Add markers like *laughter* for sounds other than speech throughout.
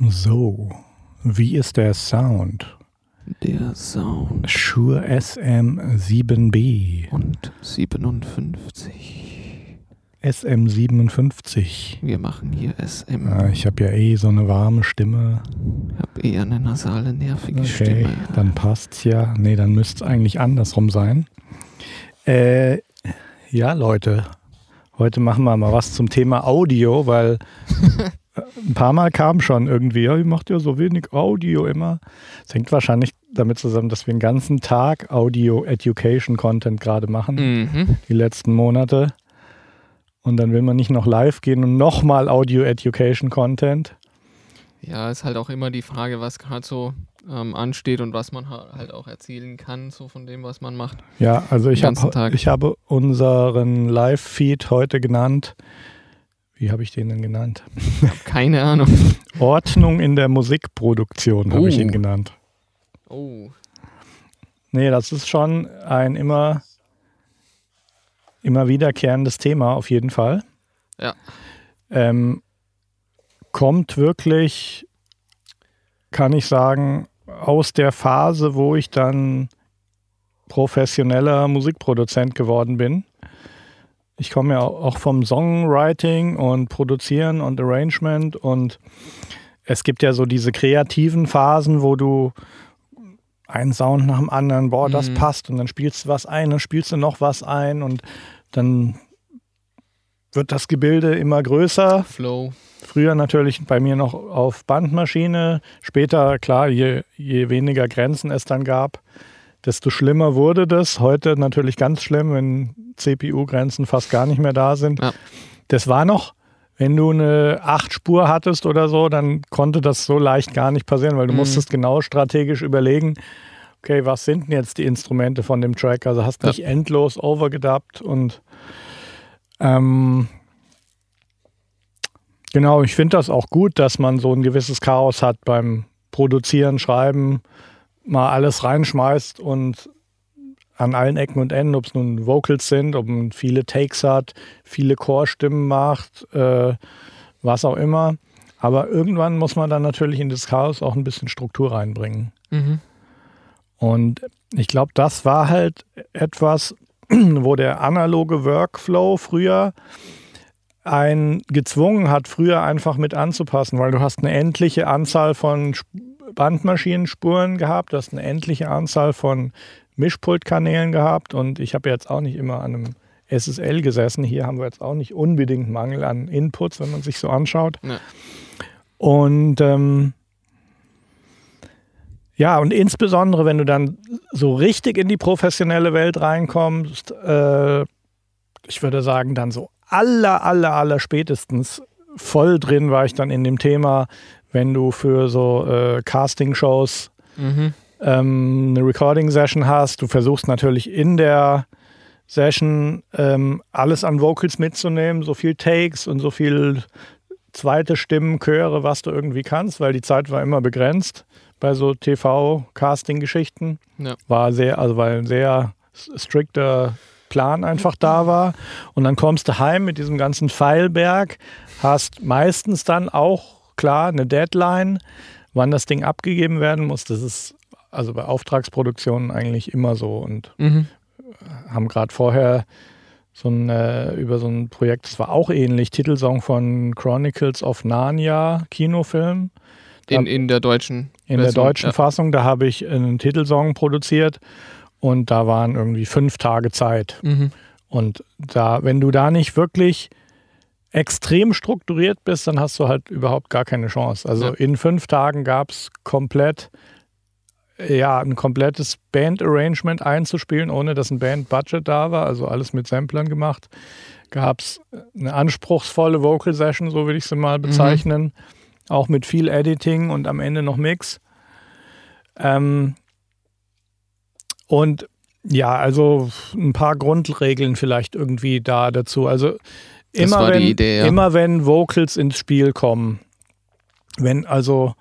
So, wie ist der Sound? Der Sound. Shure SM7B. Und 57. SM57. Wir machen hier SM. Ah, ich habe ja eh so eine warme Stimme. Ich habe eher eine nasale, nervige Okay, Stimme. dann passt's ja. Nee, dann müsste es eigentlich andersrum sein. Äh, ja, Leute, heute machen wir mal was zum Thema Audio, weil *laughs* ein paar Mal kam schon irgendwie, ja, ihr macht ja so wenig Audio immer. Es hängt wahrscheinlich damit zusammen, dass wir den ganzen Tag Audio-Education-Content gerade machen, Mhm. die letzten Monate. Und dann will man nicht noch live gehen und nochmal Audio-Education-Content. Ja, ist halt auch immer die Frage, was gerade so ähm, ansteht und was man ha- halt auch erzielen kann, so von dem, was man macht. Ja, also ich, hab, ich habe unseren Live-Feed heute genannt. Wie habe ich den denn genannt? Keine Ahnung. *laughs* Ordnung in der Musikproduktion habe ich Oh. ihn genannt. Oh. Nee, das ist schon ein immer, immer wiederkehrendes Thema auf jeden Fall. Ja. Ähm, kommt wirklich, kann ich sagen, aus der Phase, wo ich dann professioneller Musikproduzent geworden bin. Ich komme ja auch vom Songwriting und Produzieren und Arrangement und es gibt ja so diese kreativen Phasen, wo du einen Sound nach dem anderen, boah, das Mhm. passt und dann spielst du was ein, dann spielst du noch was ein und dann wird das Gebilde immer größer. Flow. Früher natürlich bei mir noch auf Bandmaschine. Später, klar, je, je weniger Grenzen es dann gab, desto schlimmer wurde das. Heute natürlich ganz schlimm, wenn CPU-Grenzen fast gar nicht mehr da sind. Ja. Das war noch, wenn du eine 8-Spur hattest oder so, dann konnte das so leicht gar nicht passieren, weil du Mhm. musstest genau strategisch überlegen, okay, was sind denn jetzt die Instrumente von dem Track? Also hast Ja. nicht endlos overgedubbt und ähm, Genau, ich finde das auch gut, dass man so ein gewisses Chaos hat beim Produzieren, Schreiben, mal alles reinschmeißt und an allen Ecken und Enden, ob es nun Vocals sind, ob man viele Takes hat, viele Chorstimmen macht, äh, was auch immer. Aber irgendwann muss man dann natürlich in das Chaos auch ein bisschen Struktur reinbringen. Mhm. Und ich glaube, das war halt etwas, *clears throat* wo der analoge Workflow früher einen gezwungen hat, früher einfach mit anzupassen, weil du hast eine endliche Anzahl von Bandmaschinenspuren gehabt, du hast eine endliche Anzahl von Mischpultkanälen gehabt und ich habe jetzt auch nicht immer an einem SSL gesessen. Hier haben wir jetzt auch nicht unbedingt Mangel an Inputs, wenn man sich so anschaut. Ja. Und ähm, ja, und insbesondere, wenn du dann so richtig in die professionelle Welt reinkommst, äh, ich würde sagen, dann so aller, aller, aller spätestens voll drin war ich dann in dem Thema, wenn du für so äh, Casting-Shows Mhm. ähm, eine Recording-Session hast. Du versuchst natürlich in der Session ähm, alles an Vocals mitzunehmen, so viel Takes und so viel zweite Stimmen, Chöre, was du irgendwie kannst, weil die Zeit war immer begrenzt bei so TV-Casting-Geschichten. Ja. War sehr, also weil ein sehr strikter Plan einfach da war. Und dann kommst du heim mit diesem ganzen Pfeilberg, hast meistens dann auch klar eine Deadline, wann das Ding abgegeben werden muss. Das ist also bei Auftragsproduktionen eigentlich immer so und Mhm. haben gerade vorher so ein, äh, über so ein Projekt, das war auch ähnlich, Titelsong von Chronicles of Narnia, Kinofilm. In, in der deutschen In der Version, deutschen ja. Fassung, da habe ich einen Titelsong produziert und da waren irgendwie fünf Tage Zeit. Mhm. Und da, wenn du da nicht wirklich extrem strukturiert bist, dann hast du halt überhaupt gar keine Chance. Also Ja. in fünf Tagen gab es komplett, ja, ein komplettes Band-Arrangement einzuspielen, ohne dass ein Band-Budget da war, also alles mit Samplern gemacht. Gab es eine anspruchsvolle Vocal-Session, so würde ich sie mal bezeichnen. Auch mit viel Editing und am Ende noch Mix. Ähm, und ja, also ein paar Grundregeln vielleicht irgendwie da dazu. Also immer war die wenn, Idee, ja. immer wenn Vocals ins Spiel kommen, wenn also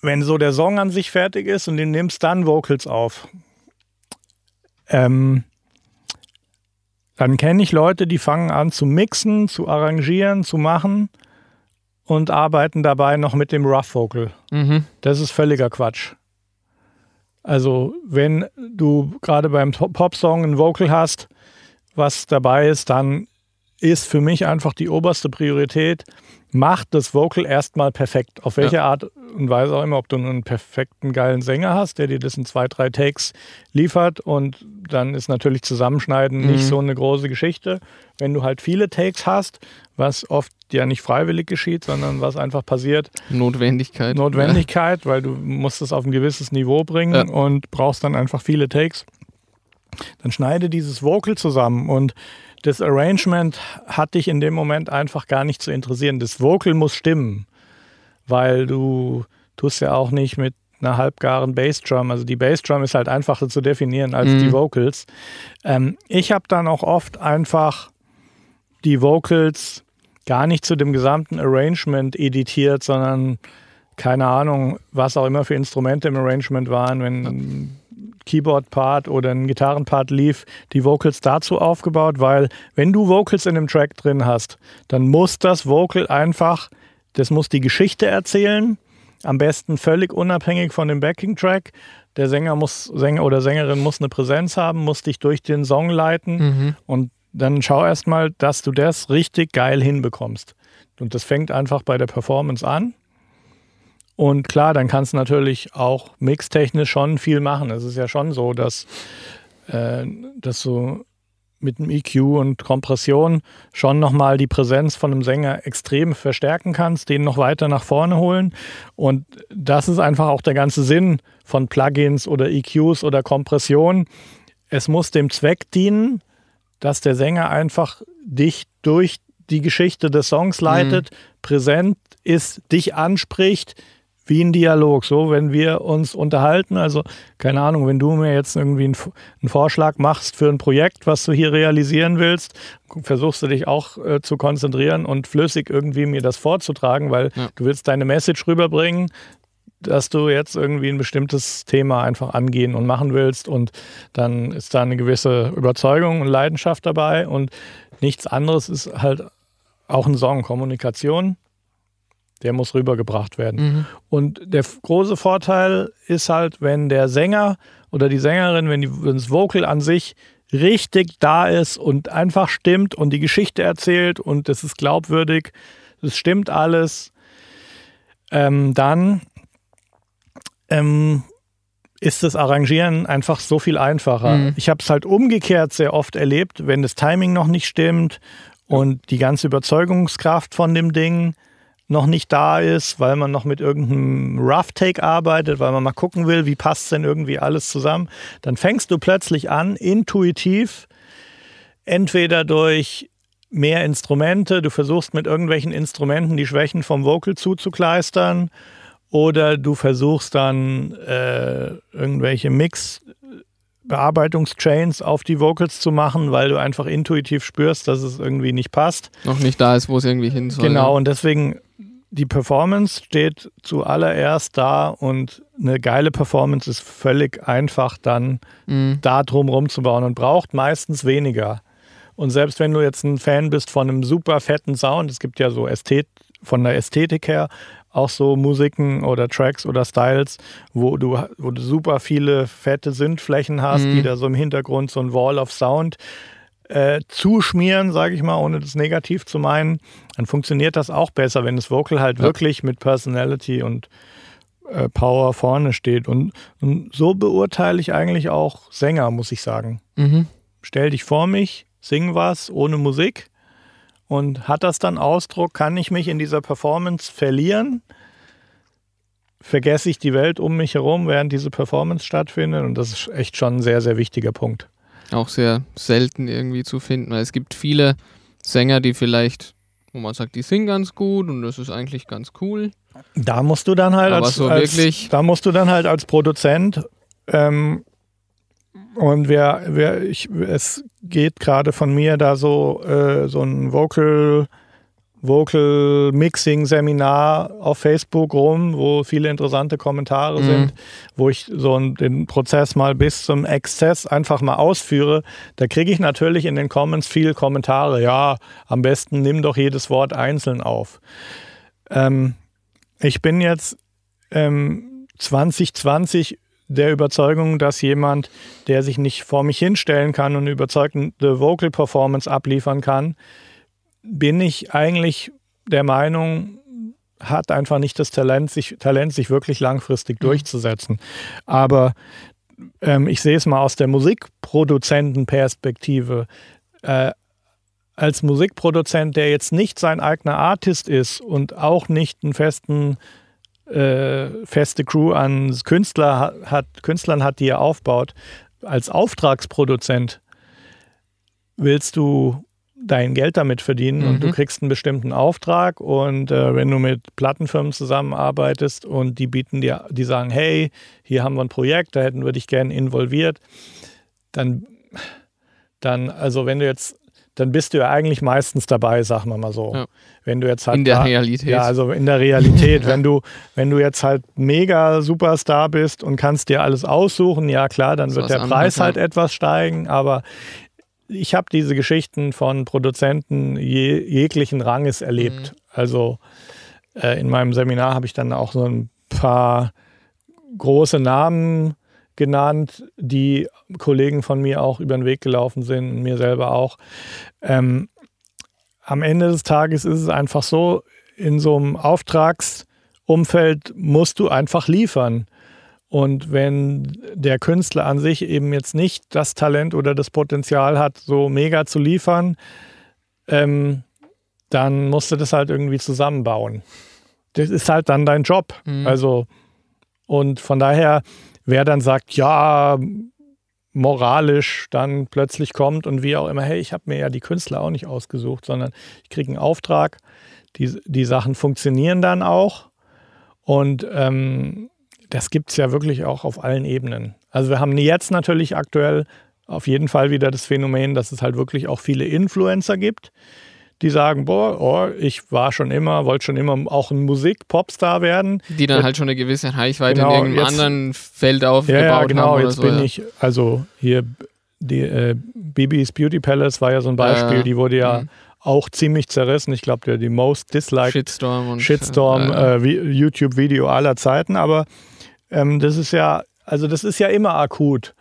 wenn so der Song an sich fertig ist und du nimmst dann Vocals auf, ähm, dann kenne ich Leute, die fangen an zu mixen, zu arrangieren, zu machen und arbeiten dabei noch mit dem Rough Vocal. Mhm. Das ist völliger Quatsch. Also, wenn du gerade beim Popsong ein Vocal hast, was dabei ist, dann ist für mich einfach die oberste Priorität, macht das Vocal erstmal perfekt. Auf welche ja. Art und Weise auch immer, ob du einen perfekten, geilen Sänger hast, der dir das in zwei, drei Takes liefert und dann ist natürlich Zusammenschneiden mhm. nicht so eine große Geschichte. Wenn du halt viele Takes hast, was oft ja nicht freiwillig geschieht, sondern was einfach passiert. Notwendigkeit. Notwendigkeit, ja. weil du musst es auf ein gewisses Niveau bringen ja. und brauchst dann einfach viele Takes. Dann schneide dieses Vocal zusammen und das Arrangement hat dich in dem Moment einfach gar nicht zu interessieren. Das Vocal muss stimmen, weil du tust ja auch nicht mit einer halbgaren Bassdrum. Also die Bassdrum ist halt einfacher zu definieren als mhm. die Vocals. Ähm, ich habe dann auch oft einfach die Vocals gar nicht zu dem gesamten Arrangement editiert, sondern keine Ahnung, was auch immer für Instrumente im Arrangement waren, wenn Keyboard-Part oder ein Gitarrenpart lief, die Vocals dazu aufgebaut, weil wenn du Vocals in einem Track drin hast, dann muss das Vocal einfach, das muss die Geschichte erzählen, am besten völlig unabhängig von dem Backing-Track. Der Sänger muss, Sänger oder Sängerin muss eine Präsenz haben, muss dich durch den Song leiten mhm. und dann schau erstmal, dass du das richtig geil hinbekommst. Und das fängt einfach bei der Performance an. Und klar, dann kannst du natürlich auch mixtechnisch schon viel machen. Es ist ja schon so, dass, äh, dass du mit dem EQ und Kompression schon nochmal die Präsenz von einem Sänger extrem verstärken kannst, den noch weiter nach vorne holen. Und das ist einfach auch der ganze Sinn von Plugins oder EQs oder Kompression. Es muss dem Zweck dienen, dass der Sänger einfach dich durch die Geschichte des Songs leitet, mhm. präsent ist, dich anspricht, wie ein Dialog. So, wenn wir uns unterhalten, also keine Ahnung, wenn du mir jetzt irgendwie einen, einen, Vorschlag machst für ein Projekt, was du hier realisieren willst, versuchst du dich auch äh, zu konzentrieren und flüssig irgendwie mir das vorzutragen, weil ja. du willst deine Message rüberbringen, dass du jetzt irgendwie ein bestimmtes Thema einfach angehen und machen willst und dann ist da eine gewisse Überzeugung und Leidenschaft dabei und nichts anderes ist halt auch ein Song, Kommunikation der muss rübergebracht werden. Mhm. Und der große Vorteil ist halt, wenn der Sänger oder die Sängerin, wenn, die, wenn das Vocal an sich richtig da ist und einfach stimmt und die Geschichte erzählt und es ist glaubwürdig, es stimmt alles, ähm, dann ähm, ist das Arrangieren einfach so viel einfacher. Mhm. Ich habe es halt umgekehrt sehr oft erlebt, wenn das Timing noch nicht stimmt und die ganze Überzeugungskraft von dem Ding noch nicht da ist, weil man noch mit irgendeinem Rough Take arbeitet, weil man mal gucken will, wie passt denn irgendwie alles zusammen, dann fängst du plötzlich an, intuitiv, entweder durch mehr Instrumente, du versuchst mit irgendwelchen Instrumenten die Schwächen vom Vocal zuzukleistern oder du versuchst dann äh, irgendwelche Mix Bearbeitungschains auf die Vocals zu machen, weil du einfach intuitiv spürst, dass es irgendwie nicht passt. Noch nicht da ist, wo es irgendwie hin soll. Genau, und deswegen die Performance steht zuallererst da und eine geile Performance ist völlig einfach dann mhm. da drum rumzubauen und braucht meistens weniger. Und selbst wenn du jetzt ein Fan bist von einem super fetten Sound, es gibt ja so Ästhet von der Ästhetik her auch so Musiken oder Tracks oder Styles, wo du, wo du super viele fette Sintflächen hast, mhm. die da so im Hintergrund so ein Wall of Sound äh, zuschmieren, sage ich mal, ohne das negativ zu meinen, dann funktioniert das auch besser, wenn das Vocal halt ja. wirklich mit Personality und äh, Power vorne steht. Und, und, so beurteile ich eigentlich auch Sänger, muss ich sagen. Mhm. Stell dich vor mich, sing was ohne Musik und hat das dann Ausdruck, kann ich mich in dieser Performance verlieren? Vergesse ich die Welt um mich herum, während diese Performance stattfindet? Und das ist echt schon ein sehr, sehr wichtiger Punkt. Auch sehr selten irgendwie zu finden, weil es gibt viele Sänger, die vielleicht, wo man sagt, die singen ganz gut und das ist eigentlich ganz cool. Da musst du dann halt Aber als, so als da musst du dann halt als Produzent ähm, und wer, wer ich, es geht gerade von mir da so, äh, so ein Vocal, Vocal Mixing Seminar auf Facebook rum, wo viele interessante Kommentare mhm. sind, wo ich so den Prozess mal bis zum Exzess einfach mal ausführe. Da kriege ich natürlich in den Comments viele Kommentare. Ja, am besten nimm doch jedes Wort einzeln auf. Ähm, ich bin jetzt ähm, 2020 der Überzeugung, dass jemand, der sich nicht vor mich hinstellen kann und überzeugende Vocal Performance abliefern kann, bin ich eigentlich der Meinung, hat einfach nicht das Talent, sich, Talent, sich wirklich langfristig mhm. durchzusetzen. Aber ähm, ich sehe es mal aus der Musikproduzentenperspektive. Äh, als Musikproduzent, der jetzt nicht sein eigener Artist ist und auch nicht einen festen äh, feste Crew an Künstler hat, Künstlern hat, die er aufbaut, als Auftragsproduzent willst du dein Geld damit verdienen mhm. und du mhm. kriegst einen bestimmten Auftrag und äh, wenn du mit Plattenfirmen zusammenarbeitest und die bieten dir, die sagen, hey, hier haben wir ein Projekt, da hätten wir dich gerne involviert, dann, dann, also wenn du jetzt dann bist du ja eigentlich meistens dabei, sagen wir mal so. Ja. Wenn du jetzt halt in der Realität. Ja, also in der Realität, *laughs* wenn du wenn du jetzt halt mega Superstar bist und kannst dir alles aussuchen, ja klar, dann das wird der Preis halt etwas steigen, aber ich habe diese Geschichten von Produzenten je, jeglichen Ranges erlebt. Mhm. Also äh, in meinem Seminar habe ich dann auch so ein paar große Namen genannt, die Kollegen von mir auch über den Weg gelaufen sind, mir selber auch. Ähm, am Ende des Tages ist es einfach so, in so einem Auftragsumfeld musst du einfach liefern. Und wenn der Künstler an sich eben jetzt nicht das Talent oder das Potenzial hat, so mega zu liefern, ähm, dann musst du das halt irgendwie zusammenbauen. Das ist halt dann dein Job. Mhm. Also, und von daher wer dann sagt, ja, moralisch dann plötzlich kommt und wie auch immer, hey, ich habe mir ja die Künstler auch nicht ausgesucht, sondern ich kriege einen Auftrag, die, die Sachen funktionieren dann auch und ähm, das gibt es ja wirklich auch auf allen Ebenen. Also wir haben jetzt natürlich aktuell auf jeden Fall wieder das Phänomen, dass es halt wirklich auch viele Influencer gibt, die sagen, boah, oh, ich war schon immer, wollte schon immer auch ein Musik-Popstar werden. Die dann halt schon eine gewisse Reichweite genau, in irgendeinem jetzt, anderen Feld aufgebaut ja, ja, genau, haben. jetzt so, bin ja. ich, also hier, die äh, Bibis Beauty Palace war ja so ein Beispiel, die wurde ja mh. auch ziemlich zerrissen. Ich glaube, die most disliked Shitstorm, und, Shitstorm äh, YouTube-Video aller Zeiten. Aber ähm, das ist ja, also das ist ja immer akut.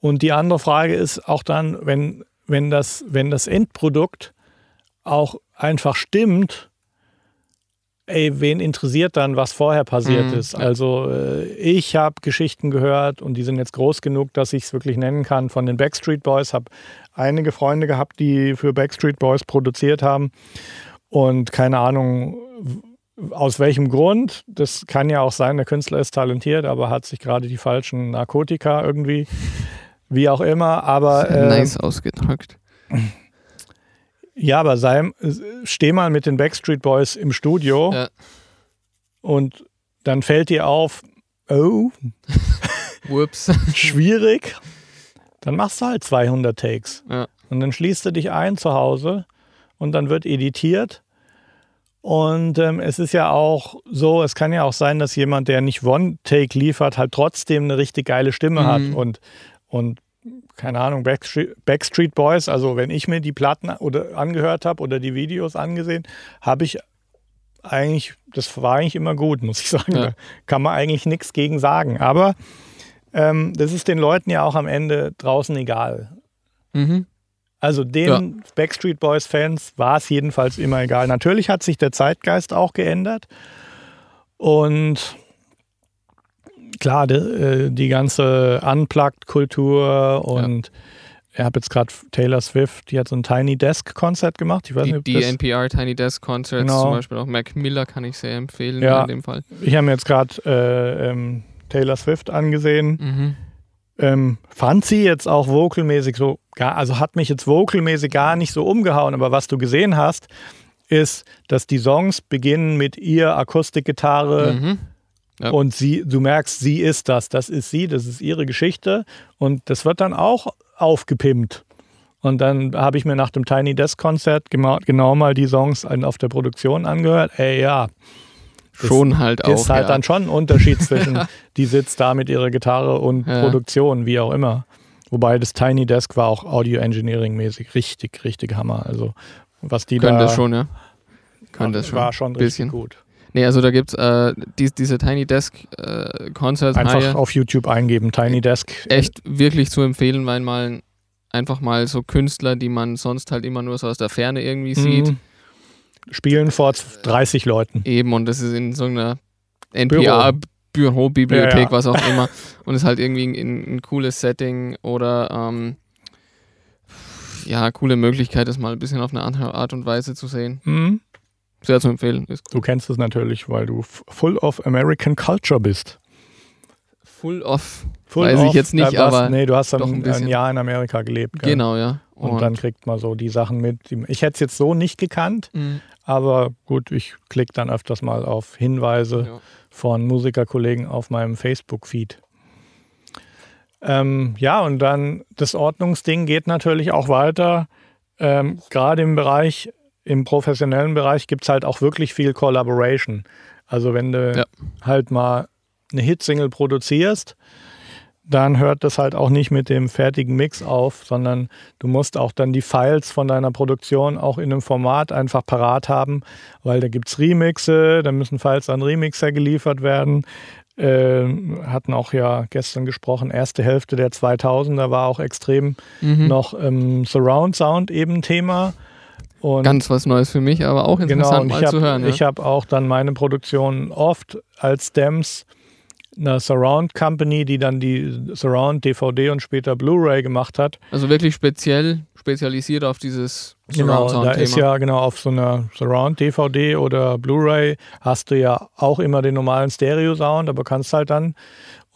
Und die andere Frage ist auch dann, wenn, wenn, das, wenn das Endprodukt auch einfach stimmt, ey, wen interessiert dann, was vorher passiert mhm, ist? Also äh, ich habe Geschichten gehört und die sind jetzt groß genug, dass ich es wirklich nennen kann von den Backstreet Boys. Habe einige Freunde gehabt, die für Backstreet Boys produziert haben und keine Ahnung aus welchem Grund. Das kann ja auch sein, der Künstler ist talentiert, aber hat sich gerade die falschen Narkotika irgendwie, wie auch immer. Aber äh, nice ausgedrückt. Ja, aber sei, steh mal mit den Backstreet Boys im Studio ja. und dann fällt dir auf, oh, *laughs* Whoops. *laughs* schwierig. Dann machst du halt 200 Takes. Ja. Und dann schließt du dich ein zu Hause und dann wird editiert. Und ähm, es ist ja auch so, es kann ja auch sein, dass jemand, der nicht One-Take liefert, halt trotzdem eine richtig geile Stimme mhm. hat und, und keine Ahnung, Backstreet, Backstreet Boys, also wenn ich mir die Platten oder angehört habe oder die Videos angesehen, habe ich eigentlich, das war eigentlich immer gut, *laughs* muss ich sagen. Ja. Da kann man eigentlich nichts gegen sagen. Aber ähm, das ist den Leuten ja auch am Ende draußen egal. Mhm. Also den ja. Backstreet Boys Fans war es jedenfalls immer egal. Natürlich hat sich der Zeitgeist auch geändert. Und klar, die, äh, die ganze Unplugged-Kultur und ja. ich habe jetzt gerade Taylor Swift, die hat so ein Tiny Desk-Konzert gemacht. Ich weiß die, nicht, die NPR Tiny Desk Concerts genau. zum Beispiel auch Mac Miller kann ich sehr empfehlen ja, in dem Fall. Ich habe mir jetzt gerade äh, ähm, Taylor Swift angesehen. Mhm. Ähm, fand sie jetzt auch vocalmäßig so, gar, also hat mich jetzt vocalmäßig gar nicht so umgehauen, aber was du gesehen hast, ist, dass die Songs beginnen mit ihr Akustikgitarre. Mhm ja. Und sie, du merkst, sie ist das, das ist sie, das ist ihre Geschichte und das wird dann auch aufgepimpt. Und dann habe ich mir nach dem Tiny Desk Konzert genau, genau mal die Songs auf der Produktion angehört. Ey, ja. Schon halt auch. Ist halt ja. dann schon ein Unterschied zwischen, *laughs* die sitzt da mit ihrer Gitarre und ja. Produktion, wie auch immer. Wobei das Tiny Desk war auch Audio Engineering mäßig richtig, richtig Hammer. Also was die Können da. das schon, ja. Können das schon. War schon richtig gut. Nee, also da gibt es äh, die, diese Tiny Desk äh, Concerts. Einfach auf YouTube eingeben, Tiny Desk. Echt wirklich zu empfehlen, weil mal einfach mal so Künstler, die man sonst halt immer nur so aus der Ferne irgendwie sieht. Mhm. Spielen vor 30 Leuten. Eben, und das ist in so einer NPR Büro, Bibliothek, ja, ja. was auch immer. Und ist halt irgendwie ein, ein cooles Setting oder ähm, ja, coole Möglichkeit, das mal ein bisschen auf eine andere Art und Weise zu sehen. Mhm. Sehr zu empfehlen. Ist Du kennst es natürlich, weil du full of American Culture bist. Full of, full weiß of, ich jetzt nicht, äh, aber. Nee, du hast dann ein, ein, Jahr in Amerika gelebt. Gell? Genau, ja. Und, und, dann kriegt man so die Sachen mit. Ich hätte es jetzt so nicht gekannt, mhm. aber gut, ich klicke dann öfters mal auf Hinweise ja. von Musikerkollegen auf meinem Facebook-Feed. Ähm, ja, und dann das Ordnungsding geht natürlich auch weiter. Ähm, Gerade im Bereich, im professionellen Bereich gibt es halt auch wirklich viel Collaboration. Also wenn du ja. halt mal eine Hitsingle produzierst, dann hört das halt auch nicht mit dem fertigen Mix auf, sondern du musst auch dann die Files von deiner Produktion auch in einem Format einfach parat haben, weil da gibt es Remixe, da müssen Files an Remixer geliefert werden. Äh, hatten auch ja gestern gesprochen, erste Hälfte der 2000er war auch extrem mhm. noch ähm, Surround Sound eben Thema. Und Ganz was Neues für mich, aber auch interessant genau, mal hab, zu hören. Ja. Ich habe auch dann meine Produktion oft als Stems einer Surround Company, die dann die Surround DVD und später Blu-ray gemacht hat. Also wirklich speziell spezialisiert auf dieses Surround Genau, da ist ja genau auf so einer Surround DVD oder Blu-ray hast du ja auch immer den normalen Stereo Sound, aber kannst halt dann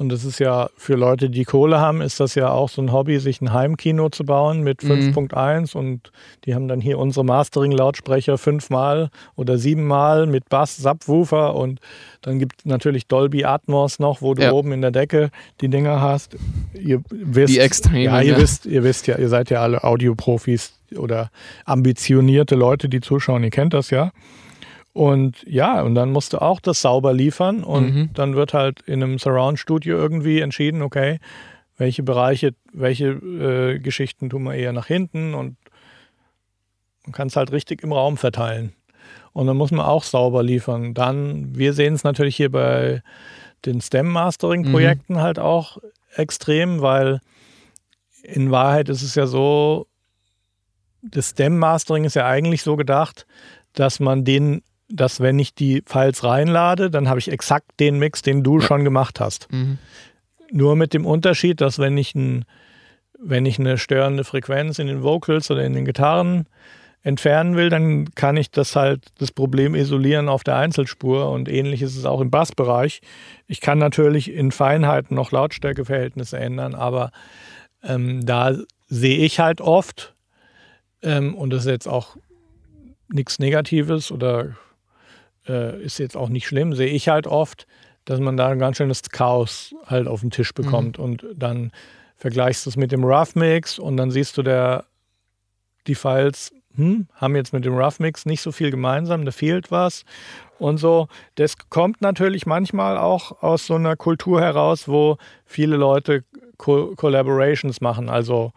und das ist ja für Leute, die Kohle haben, ist das ja auch so ein Hobby, sich ein Heimkino zu bauen mit 5.1 mhm. und die haben dann hier unsere Mastering-Lautsprecher fünfmal oder siebenmal mit Bass, Subwoofer und dann gibt es natürlich Dolby Atmos noch, wo du ja. oben in der Decke die Dinger hast. Ihr wisst, die Extreme, ja, ihr ja. wisst, ihr wisst ja, ihr seid ja alle Audioprofis oder ambitionierte Leute, die zuschauen, ihr kennt das ja. Und ja, und dann musst du auch das sauber liefern und mhm. dann wird halt in einem Surround-Studio irgendwie entschieden, okay, welche Bereiche, welche äh, Geschichten tun wir eher nach hinten und man kann es halt richtig im Raum verteilen. Und dann muss man auch sauber liefern. Dann, wir sehen es natürlich hier bei den STEM-Mastering-Projekten mhm. halt auch extrem, weil in Wahrheit ist es ja so, das STEM-Mastering ist ja eigentlich so gedacht, dass man den dass wenn ich die Files reinlade, dann habe ich exakt den Mix, den du ja. schon gemacht hast. Mhm. Nur mit dem Unterschied, dass wenn ich, ein, wenn ich eine störende Frequenz in den Vocals oder in den Gitarren entfernen will, dann kann ich das halt das Problem isolieren auf der Einzelspur und ähnlich ist es auch im Bassbereich. Ich kann natürlich in Feinheiten noch Lautstärkeverhältnisse ändern, aber ähm, da sehe ich halt oft, ähm, und das ist jetzt auch nichts Negatives oder äh, ist jetzt auch nicht schlimm, sehe ich halt oft, dass man da ein ganz schönes Chaos halt auf den Tisch bekommt mhm. und dann vergleichst du es mit dem Rough Mix und dann siehst du der, die Files hm, haben jetzt mit dem Rough Mix nicht so viel gemeinsam, da fehlt was und so. Das kommt natürlich manchmal auch aus so einer Kultur heraus, wo viele Leute Co Collaborations machen, also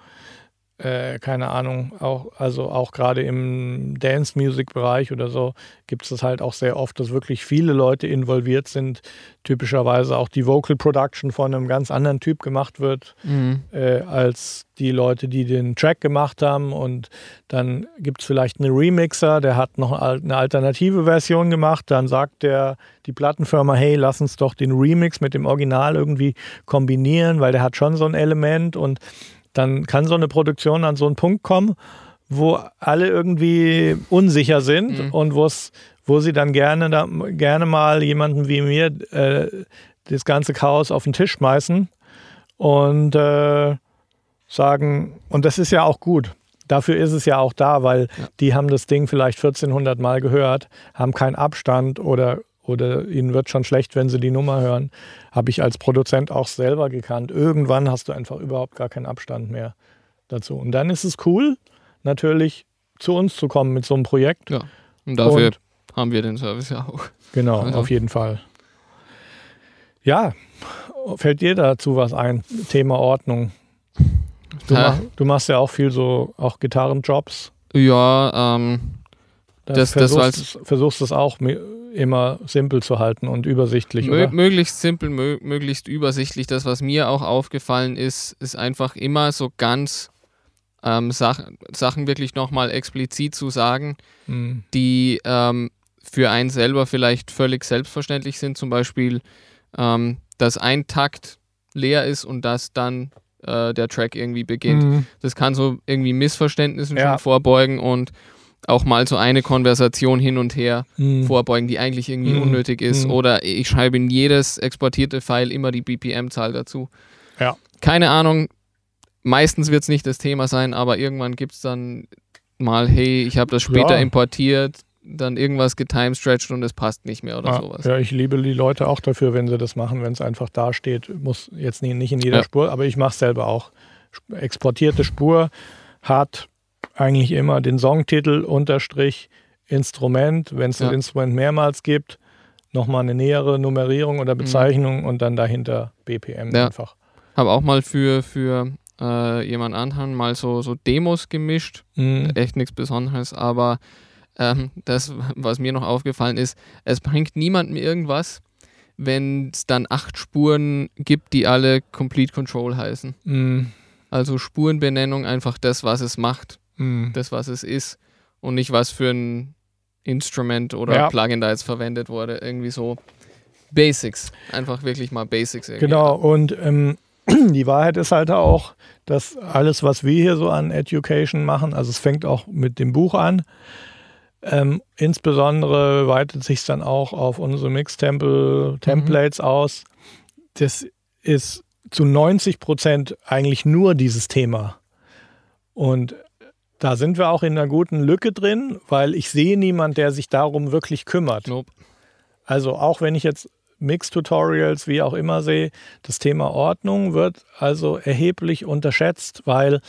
äh, keine Ahnung, auch, also auch gerade im Dance-Music-Bereich oder so gibt es das halt auch sehr oft, dass wirklich viele Leute involviert sind. Typischerweise auch die Vocal Production von einem ganz anderen Typ gemacht wird, mhm. äh, als die Leute, die den Track gemacht haben. Und dann gibt es vielleicht einen Remixer, der hat noch eine alternative Version gemacht. Dann sagt der die Plattenfirma, hey, lass uns doch den Remix mit dem Original irgendwie kombinieren, weil der hat schon so ein Element und dann kann so eine Produktion an so einen Punkt kommen, wo alle irgendwie unsicher sind mhm. und wo sie dann gerne, da, gerne mal jemanden wie mir äh, das ganze Chaos auf den Tisch schmeißen und äh, sagen, und das ist ja auch gut. Dafür ist es ja auch da, weil ja. die haben das Ding vielleicht 1400 Mal gehört, haben keinen Abstand oder oder ihnen wird schon schlecht, wenn sie die Nummer hören. Habe ich als Produzent auch selber gekannt. Irgendwann hast du einfach überhaupt gar keinen Abstand mehr dazu. Und dann ist es cool, natürlich zu uns zu kommen mit so einem Projekt. Ja, und dafür und, haben wir den Service ja auch. Genau, also. auf jeden Fall. Ja, fällt dir dazu was ein? Thema Ordnung. Du, mach, du machst ja auch viel so, auch Gitarrenjobs. Ja, ähm, das, versuchst, das versuchst es auch immer simpel zu halten und übersichtlich. Mö oder? Möglichst simpel, mö möglichst übersichtlich. Das, was mir auch aufgefallen ist, ist einfach immer so ganz ähm, Sach Sachen wirklich nochmal explizit zu sagen, Mhm. die ähm, für einen selber vielleicht völlig selbstverständlich sind. Zum Beispiel, ähm, dass ein Takt leer ist und dass dann äh, der Track irgendwie beginnt. Mhm. Das kann so irgendwie Missverständnissen Ja. schon vorbeugen und auch mal so eine Konversation hin und her Mhm. vorbeugen, die eigentlich irgendwie Mhm. unnötig ist. Mhm. Oder ich schreibe in jedes exportierte File immer die BPM-Zahl dazu. Ja. Keine Ahnung, meistens wird es nicht das Thema sein, aber irgendwann gibt es dann mal, hey, ich habe das später Ja. importiert, dann irgendwas getimestretched und es passt nicht mehr oder ja, sowas. ja, ich liebe die Leute auch dafür, wenn sie das machen, wenn es einfach dasteht. Muss jetzt nie, nicht in jeder Ja. Spur, aber ich mache es selber auch. Exportierte Spur hat eigentlich immer den Songtitel unterstrich Instrument. Wenn es Ja. das Instrument mehrmals gibt, nochmal eine nähere Nummerierung oder Bezeichnung und dann dahinter BPM Mhm. Ja. einfach. Habe auch mal für, für äh, jemand anderen mal so, so Demos gemischt. Mhm. Echt nichts Besonderes, aber ähm, das, was mir noch aufgefallen ist, es bringt niemandem irgendwas, wenn es dann acht Spuren gibt, die alle Complete Control heißen. Mhm. Also Spurenbenennung, einfach das, was es macht, Mhm. das, was es ist und nicht was für ein Instrument oder Ja. Plugin da jetzt verwendet wurde. Irgendwie so Basics. Einfach wirklich mal Basics. Irgendwie. Genau, und ähm, *clears throat* die Wahrheit ist halt auch, dass alles, was wir hier so an Education machen, also es fängt auch mit dem Buch an, ähm, insbesondere weitet sich dann auch auf unsere Mix-Templates aus. Das ist zu 90 Prozent eigentlich nur dieses Thema. Und da sind wir auch in einer guten Lücke drin, weil ich sehe niemand, der sich darum wirklich kümmert. Nope. Also auch wenn ich jetzt Mix-Tutorials, wie auch immer sehe, das Thema Ordnung wird also erheblich unterschätzt, weil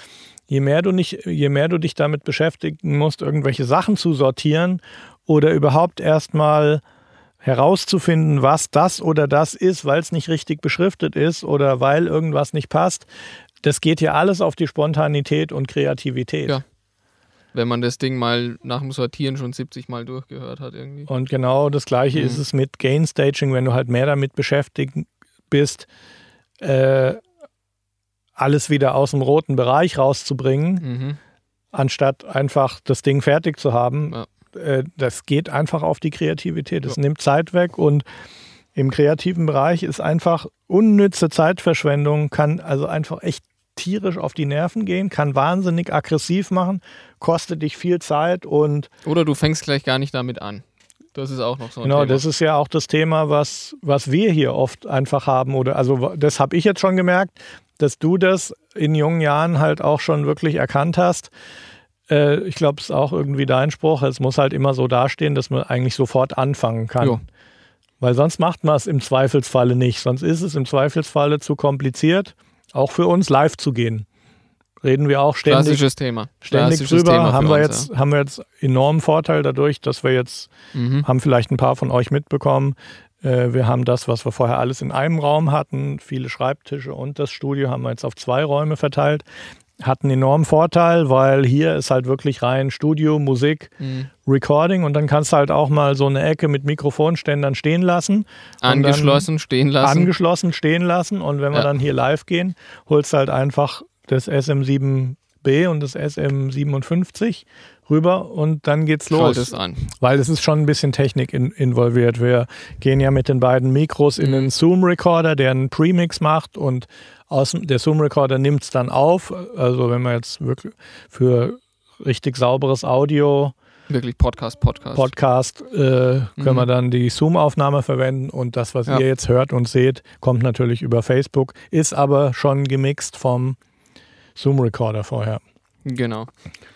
je mehr du nicht, je mehr du dich damit beschäftigen musst, irgendwelche Sachen zu sortieren oder überhaupt erstmal herauszufinden, was das oder das ist, weil es nicht richtig beschriftet ist oder weil irgendwas nicht passt, das geht ja alles auf die Spontanität und Kreativität. Ja. Wenn man das Ding mal nach dem Sortieren schon 70 Mal durchgehört hat irgendwie. Und genau das Gleiche Mhm. ist es mit Gain Staging, wenn du halt mehr damit beschäftigt bist, äh, alles wieder aus dem roten Bereich rauszubringen, Mhm. anstatt einfach das Ding fertig zu haben. Ja. Äh, das geht einfach auf die Kreativität. Es Ja. nimmt Zeit weg und im kreativen Bereich ist einfach unnütze Zeitverschwendung, kann also einfach echt tierisch auf die Nerven gehen, kann wahnsinnig aggressiv machen, kostet dich viel Zeit und Oder du fängst gleich gar nicht damit an. Das ist auch noch so ein Genau, Thema. das ist ja auch das Thema, was, was wir hier oft einfach haben. Oder also das habe ich jetzt schon gemerkt, dass du das in jungen Jahren halt auch schon wirklich erkannt hast. Äh, ich glaube, es ist auch irgendwie dein Spruch. Es muss halt immer so dastehen, dass man eigentlich sofort anfangen kann. Jo. Weil sonst macht man es im Zweifelsfalle nicht. Sonst ist es im Zweifelsfalle zu kompliziert, auch für uns live zu gehen. Reden wir auch ständig Klassisches Thema. ständig Klassisches drüber. Thema haben, wir uns, jetzt, haben wir jetzt enormen Vorteil dadurch, dass wir jetzt Ja. Mhm. haben vielleicht ein paar von euch mitbekommen. Äh, Wir haben das, was wir vorher alles in einem Raum hatten, viele Schreibtische und das Studio haben wir jetzt auf zwei Räume verteilt. Hat einen enormen Vorteil, weil hier ist halt wirklich rein Studio, Musik, Mhm. Recording und dann kannst du halt auch mal so eine Ecke mit Mikrofonständern stehen lassen. Angeschlossen, stehen lassen. Angeschlossen stehen lassen und wenn wir Ja. dann hier live gehen, holst du halt einfach das SM7B und das SM57 rüber und dann geht's los. Es an. Weil es ist schon ein bisschen Technik in, involviert. Wir gehen ja mit den beiden Mikros in Mhm. einen Zoom-Recorder, der einen Premix macht und aus, der Zoom-Recorder nimmt es dann auf. Also wenn man jetzt wirklich für richtig sauberes Audio Wirklich Podcast, Podcast. Podcast äh, können Mhm. wir dann die Zoom-Aufnahme verwenden und das, was Ja. ihr jetzt hört und seht, kommt natürlich über Facebook, ist aber schon gemixt vom Zoom-Recorder vorher. Genau.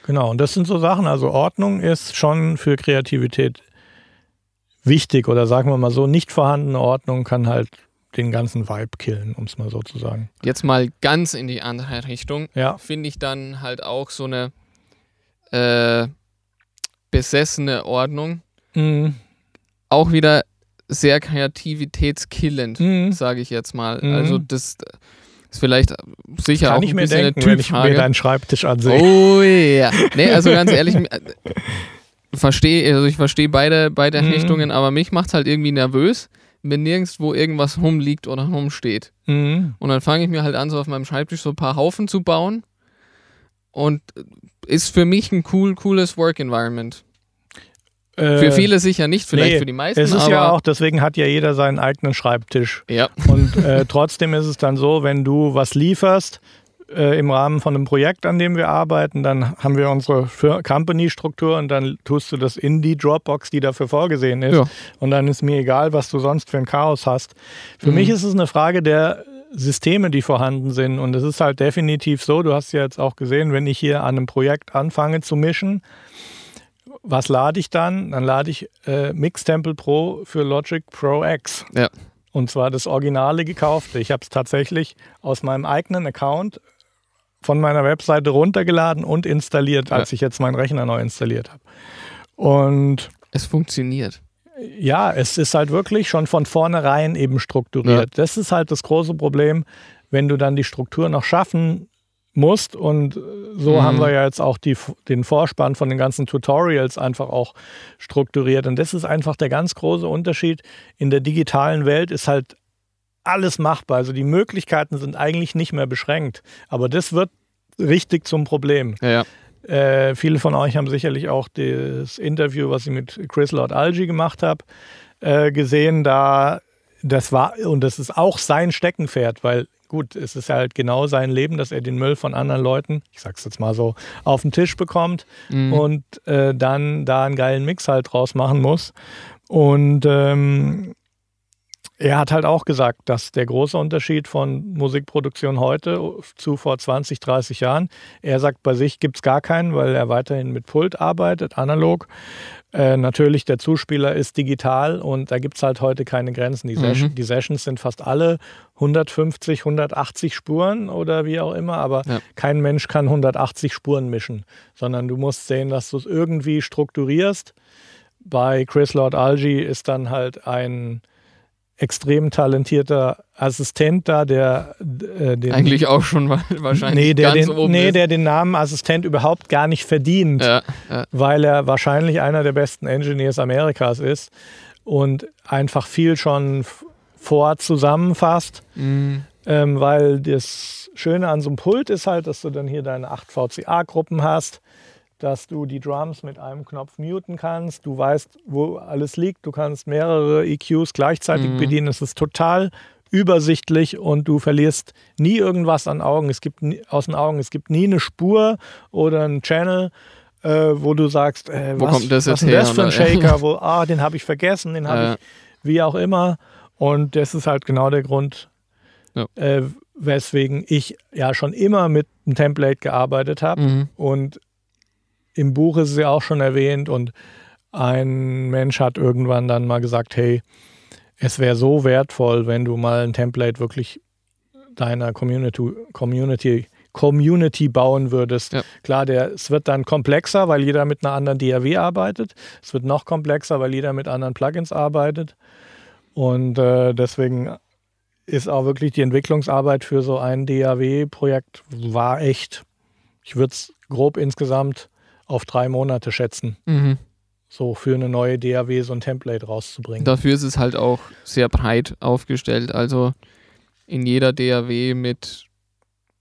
Genau, und das sind so Sachen. Also Ordnung ist schon für Kreativität wichtig oder sagen wir mal so, nicht vorhandene Ordnung kann halt den ganzen Vibe killen, um es mal so zu sagen. Jetzt mal ganz in die andere Richtung. Ja, Finde ich dann halt auch so eine äh, besessene Ordnung. mhm. Auch wieder sehr kreativitätskillend, Mhm. sage ich jetzt mal. Mhm. Also das ist vielleicht sicher kann auch ich ein mir bisschen denken, eine wenn ich mir Typfrage. deinen Schreibtisch ansehe. Oh ja. Nee, also *laughs* ganz ehrlich, verstehe, also ich verstehe beide, beide mhm. Richtungen, aber mich macht es halt irgendwie nervös, wenn nirgendwo irgendwas rumliegt oder rumsteht. Mhm. Und dann fange ich mir halt an, so auf meinem Schreibtisch so ein paar Haufen zu bauen. Und ist für mich ein cool, cooles Work Environment. Für äh, viele sicher nicht, vielleicht nee, für die meisten. Es ist ja auch, deswegen hat ja jeder seinen eigenen Schreibtisch. Ja. Und äh, trotzdem ist es dann so, wenn du was lieferst, äh, im Rahmen von einem Projekt, an dem wir arbeiten, dann haben wir unsere Company-Struktur und dann tust du das in die Dropbox, die dafür vorgesehen ist. Ja. Und dann ist mir egal, was du sonst für ein Chaos hast. Für mhm. mich ist es eine Frage der Systeme, die vorhanden sind. Und es ist halt definitiv so, du hast ja jetzt auch gesehen, wenn ich hier an einem Projekt anfange zu mischen, was lade ich dann? Dann lade ich äh, Mixtemple Pro für Logic Pro X. Ja. Und zwar das Originale gekaufte. Ich habe es tatsächlich aus meinem eigenen Account von meiner Webseite runtergeladen und installiert, als ja. ich jetzt meinen Rechner neu installiert habe. Und es funktioniert. Ja, es ist halt wirklich schon von vornherein eben strukturiert. Ja. Das ist halt das große Problem, wenn du dann die Struktur noch schaffen musst. Und so mhm. haben wir ja jetzt auch die, den Vorspann von den ganzen Tutorials einfach auch strukturiert. Und das ist einfach der ganz große Unterschied. In der digitalen Welt ist halt alles machbar. Also die Möglichkeiten sind eigentlich nicht mehr beschränkt. Aber das wird richtig zum Problem. Ja, ja. Äh, viele von euch haben sicherlich auch das Interview, was ich mit Chris Lord Algie gemacht habe, äh, gesehen. Da das war und das ist auch sein Steckenpferd, weil gut, es ist halt genau sein Leben, dass er den Müll von anderen Leuten, ich sag's jetzt mal so, auf den Tisch bekommt mhm. und äh, dann da einen geilen Mix halt draus machen muss. Und ähm, er hat halt auch gesagt, dass der große Unterschied von Musikproduktion heute zu vor 20, 30 Jahren, er sagt, bei sich gibt es gar keinen, weil er weiterhin mit Pult arbeitet, analog. Äh, natürlich, der Zuspieler ist digital und da gibt es halt heute keine Grenzen. Die, mhm. die, Sessions sind fast alle 150, 180 Spuren oder wie auch immer, aber ja. kein Mensch kann 180 Spuren mischen, sondern du musst sehen, dass du es irgendwie strukturierst. Bei Chris Lord Algie ist dann halt ein extrem talentierter Assistent da, der äh, den, eigentlich auch schon *laughs* wahrscheinlich nee, der ganz den, oben nee, ist. der den Namen Assistent überhaupt gar nicht verdient, ja, ja. weil er wahrscheinlich einer der besten Engineers Amerikas ist und einfach viel schon vor zusammenfasst, mhm. ähm, weil das Schöne an so einem Pult ist halt, dass du dann hier deine acht VCA-Gruppen hast dass du die Drums mit einem Knopf muten kannst. Du weißt, wo alles liegt. Du kannst mehrere EQs gleichzeitig mhm. bedienen. Es ist total übersichtlich und du verlierst nie irgendwas an Augen. Es gibt nie, aus den Augen. Es gibt nie eine Spur oder einen Channel, äh, wo du sagst, äh, wo was, kommt das was ist das für ein *laughs* Shaker? wo, ah, den habe ich vergessen, den habe ja. ich wie auch immer. Und das ist halt genau der Grund, ja. äh, weswegen ich ja schon immer mit einem Template gearbeitet habe mhm. und im Buch ist es ja auch schon erwähnt und ein Mensch hat irgendwann dann mal gesagt, hey, es wäre so wertvoll, wenn du mal ein Template wirklich deiner Community, Community, Community bauen würdest. Ja. Klar, der, es wird dann komplexer, weil jeder mit einer anderen DAW arbeitet. Es wird noch komplexer, weil jeder mit anderen Plugins arbeitet. Und äh, deswegen ist auch wirklich die Entwicklungsarbeit für so ein DAW-Projekt war echt, ich würde es grob insgesamt auf drei Monate schätzen. Mhm. So für eine neue DAW so ein Template rauszubringen. Dafür ist es halt auch sehr breit aufgestellt. Also in jeder DAW mit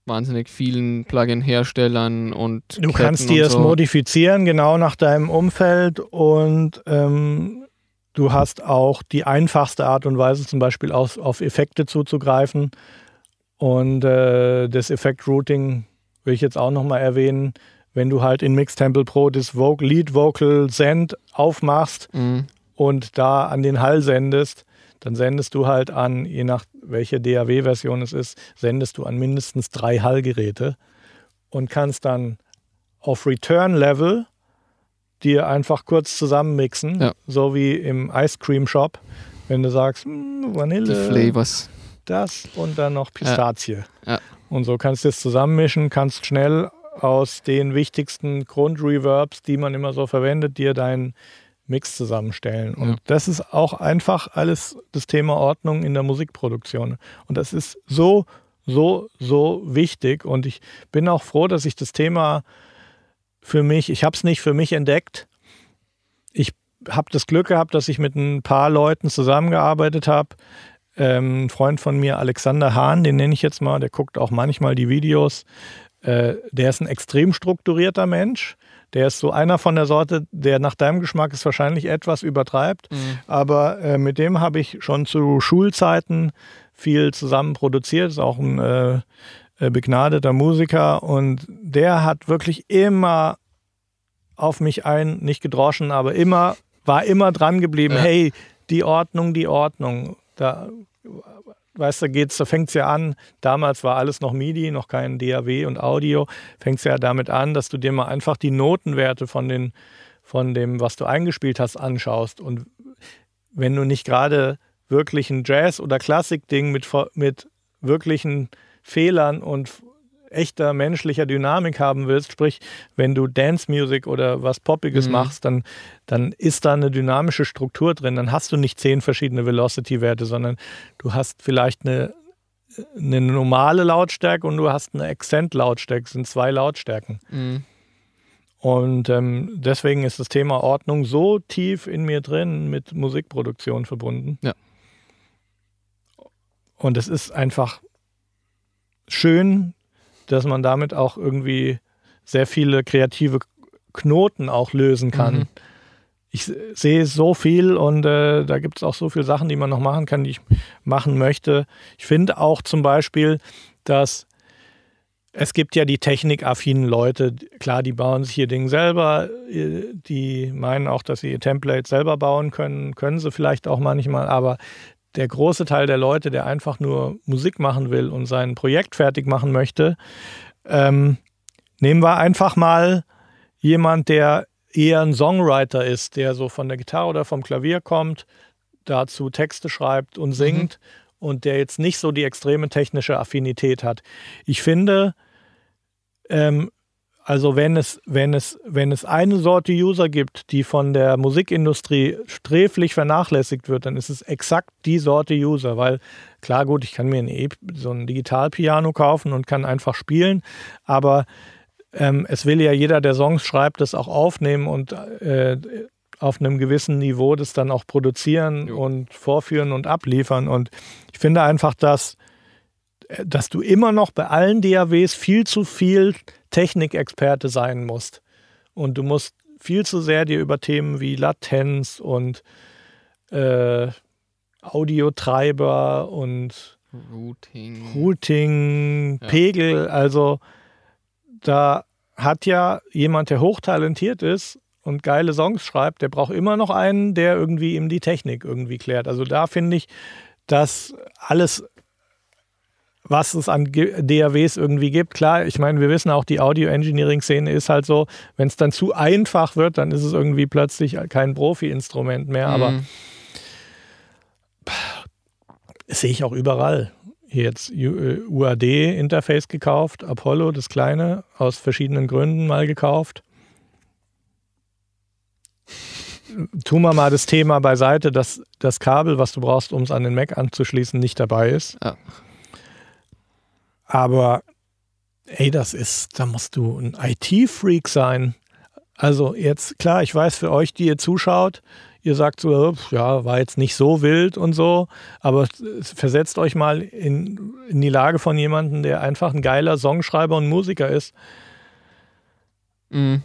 wahnsinnig vielen Plugin-Herstellern und. Du Ketten kannst dir es so. modifizieren, genau nach deinem Umfeld und ähm, du hast auch die einfachste Art und Weise, zum Beispiel auf, auf Effekte zuzugreifen. Und äh, das Effekt-Routing will ich jetzt auch nochmal erwähnen wenn du halt in Mixtemple Pro das Vocal, Lead Vocal Send aufmachst mhm. und da an den Hall sendest, dann sendest du halt an, je nach welche DAW-Version es ist, sendest du an mindestens drei Hallgeräte und kannst dann auf Return-Level dir einfach kurz zusammenmixen, ja. so wie im Ice Cream Shop, wenn du sagst, hm, Vanille, Die Flavors. das und dann noch Pistazie. Ja. Ja. Und so kannst du es zusammenmischen, kannst schnell aus den wichtigsten Grundreverbs, die man immer so verwendet, dir deinen Mix zusammenstellen. Und ja. das ist auch einfach alles das Thema Ordnung in der Musikproduktion. Und das ist so, so, so wichtig. Und ich bin auch froh, dass ich das Thema für mich, ich habe es nicht für mich entdeckt, habe das Glück gehabt, dass ich mit ein paar Leuten zusammengearbeitet habe. Ähm, ein Freund von mir, Alexander Hahn, den nenne ich jetzt mal, der guckt auch manchmal die Videos. Äh, der ist ein extrem strukturierter Mensch. Der ist so einer von der Sorte, der nach deinem Geschmack es wahrscheinlich etwas übertreibt. Mhm. Aber äh, mit dem habe ich schon zu Schulzeiten viel zusammen produziert. Ist auch ein äh, äh begnadeter Musiker und der hat wirklich immer auf mich ein, nicht gedroschen, aber immer, war immer dran geblieben, ja. hey, die Ordnung, die Ordnung. Da, weißt du, geht's, da fängt es ja an, damals war alles noch MIDI, noch kein DAW und Audio, fängt es ja damit an, dass du dir mal einfach die Notenwerte von, den, von dem, was du eingespielt hast, anschaust. Und wenn du nicht gerade wirklich ein Jazz- oder Klassik-Ding mit, mit wirklichen Fehlern und echter menschlicher Dynamik haben willst, sprich, wenn du Dance Music oder was Poppiges mhm. machst, dann, dann ist da eine dynamische Struktur drin. Dann hast du nicht zehn verschiedene Velocity-Werte, sondern du hast vielleicht eine, eine normale Lautstärke und du hast eine Accent-Lautstärke. Das sind zwei Lautstärken. Mhm. Und ähm, deswegen ist das Thema Ordnung so tief in mir drin mit Musikproduktion verbunden. Ja. Und es ist einfach schön, dass man damit auch irgendwie sehr viele kreative Knoten auch lösen kann. Mhm. Ich sehe so viel und äh, da gibt es auch so viele Sachen, die man noch machen kann, die ich machen möchte. Ich finde auch zum Beispiel, dass es gibt ja die technikaffinen Leute, klar, die bauen sich ihr Ding selber, die meinen auch, dass sie ihr Template selber bauen können, können sie vielleicht auch manchmal, aber der große Teil der Leute, der einfach nur Musik machen will und sein Projekt fertig machen möchte, ähm, nehmen wir einfach mal jemand, der eher ein Songwriter ist, der so von der Gitarre oder vom Klavier kommt, dazu Texte schreibt und singt mhm. und der jetzt nicht so die extreme technische Affinität hat. Ich finde, ähm, also wenn es, wenn es, wenn es eine Sorte User gibt, die von der Musikindustrie sträflich vernachlässigt wird, dann ist es exakt die Sorte User, weil klar, gut, ich kann mir ein e so ein Digitalpiano kaufen und kann einfach spielen, aber ähm, es will ja jeder, der Songs schreibt, das auch aufnehmen und äh, auf einem gewissen Niveau das dann auch produzieren jo. und vorführen und abliefern. Und ich finde einfach, dass, dass du immer noch bei allen DAWs viel zu viel Technikexperte sein musst. Und du musst viel zu sehr dir über Themen wie Latenz und äh, Audiotreiber und Routing, Routing ja. Pegel, also da hat ja jemand, der hochtalentiert ist und geile Songs schreibt, der braucht immer noch einen, der irgendwie ihm die Technik irgendwie klärt. Also da finde ich, dass alles was es an DAWs irgendwie gibt. Klar, ich meine, wir wissen auch, die Audio-Engineering-Szene ist halt so, wenn es dann zu einfach wird, dann ist es irgendwie plötzlich kein Profi-Instrument mehr. Mhm. Aber das sehe ich auch überall. Hier jetzt UAD-Interface gekauft, Apollo, das kleine, aus verschiedenen Gründen mal gekauft. Tun wir mal das Thema beiseite, dass das Kabel, was du brauchst, um es an den Mac anzuschließen, nicht dabei ist. Ja. Aber ey, das ist, da musst du ein IT-Freak sein. Also jetzt, klar, ich weiß für euch, die ihr zuschaut, ihr sagt so, ja, war jetzt nicht so wild und so, aber versetzt euch mal in, in die Lage von jemandem, der einfach ein geiler Songschreiber und Musiker ist. Mhm.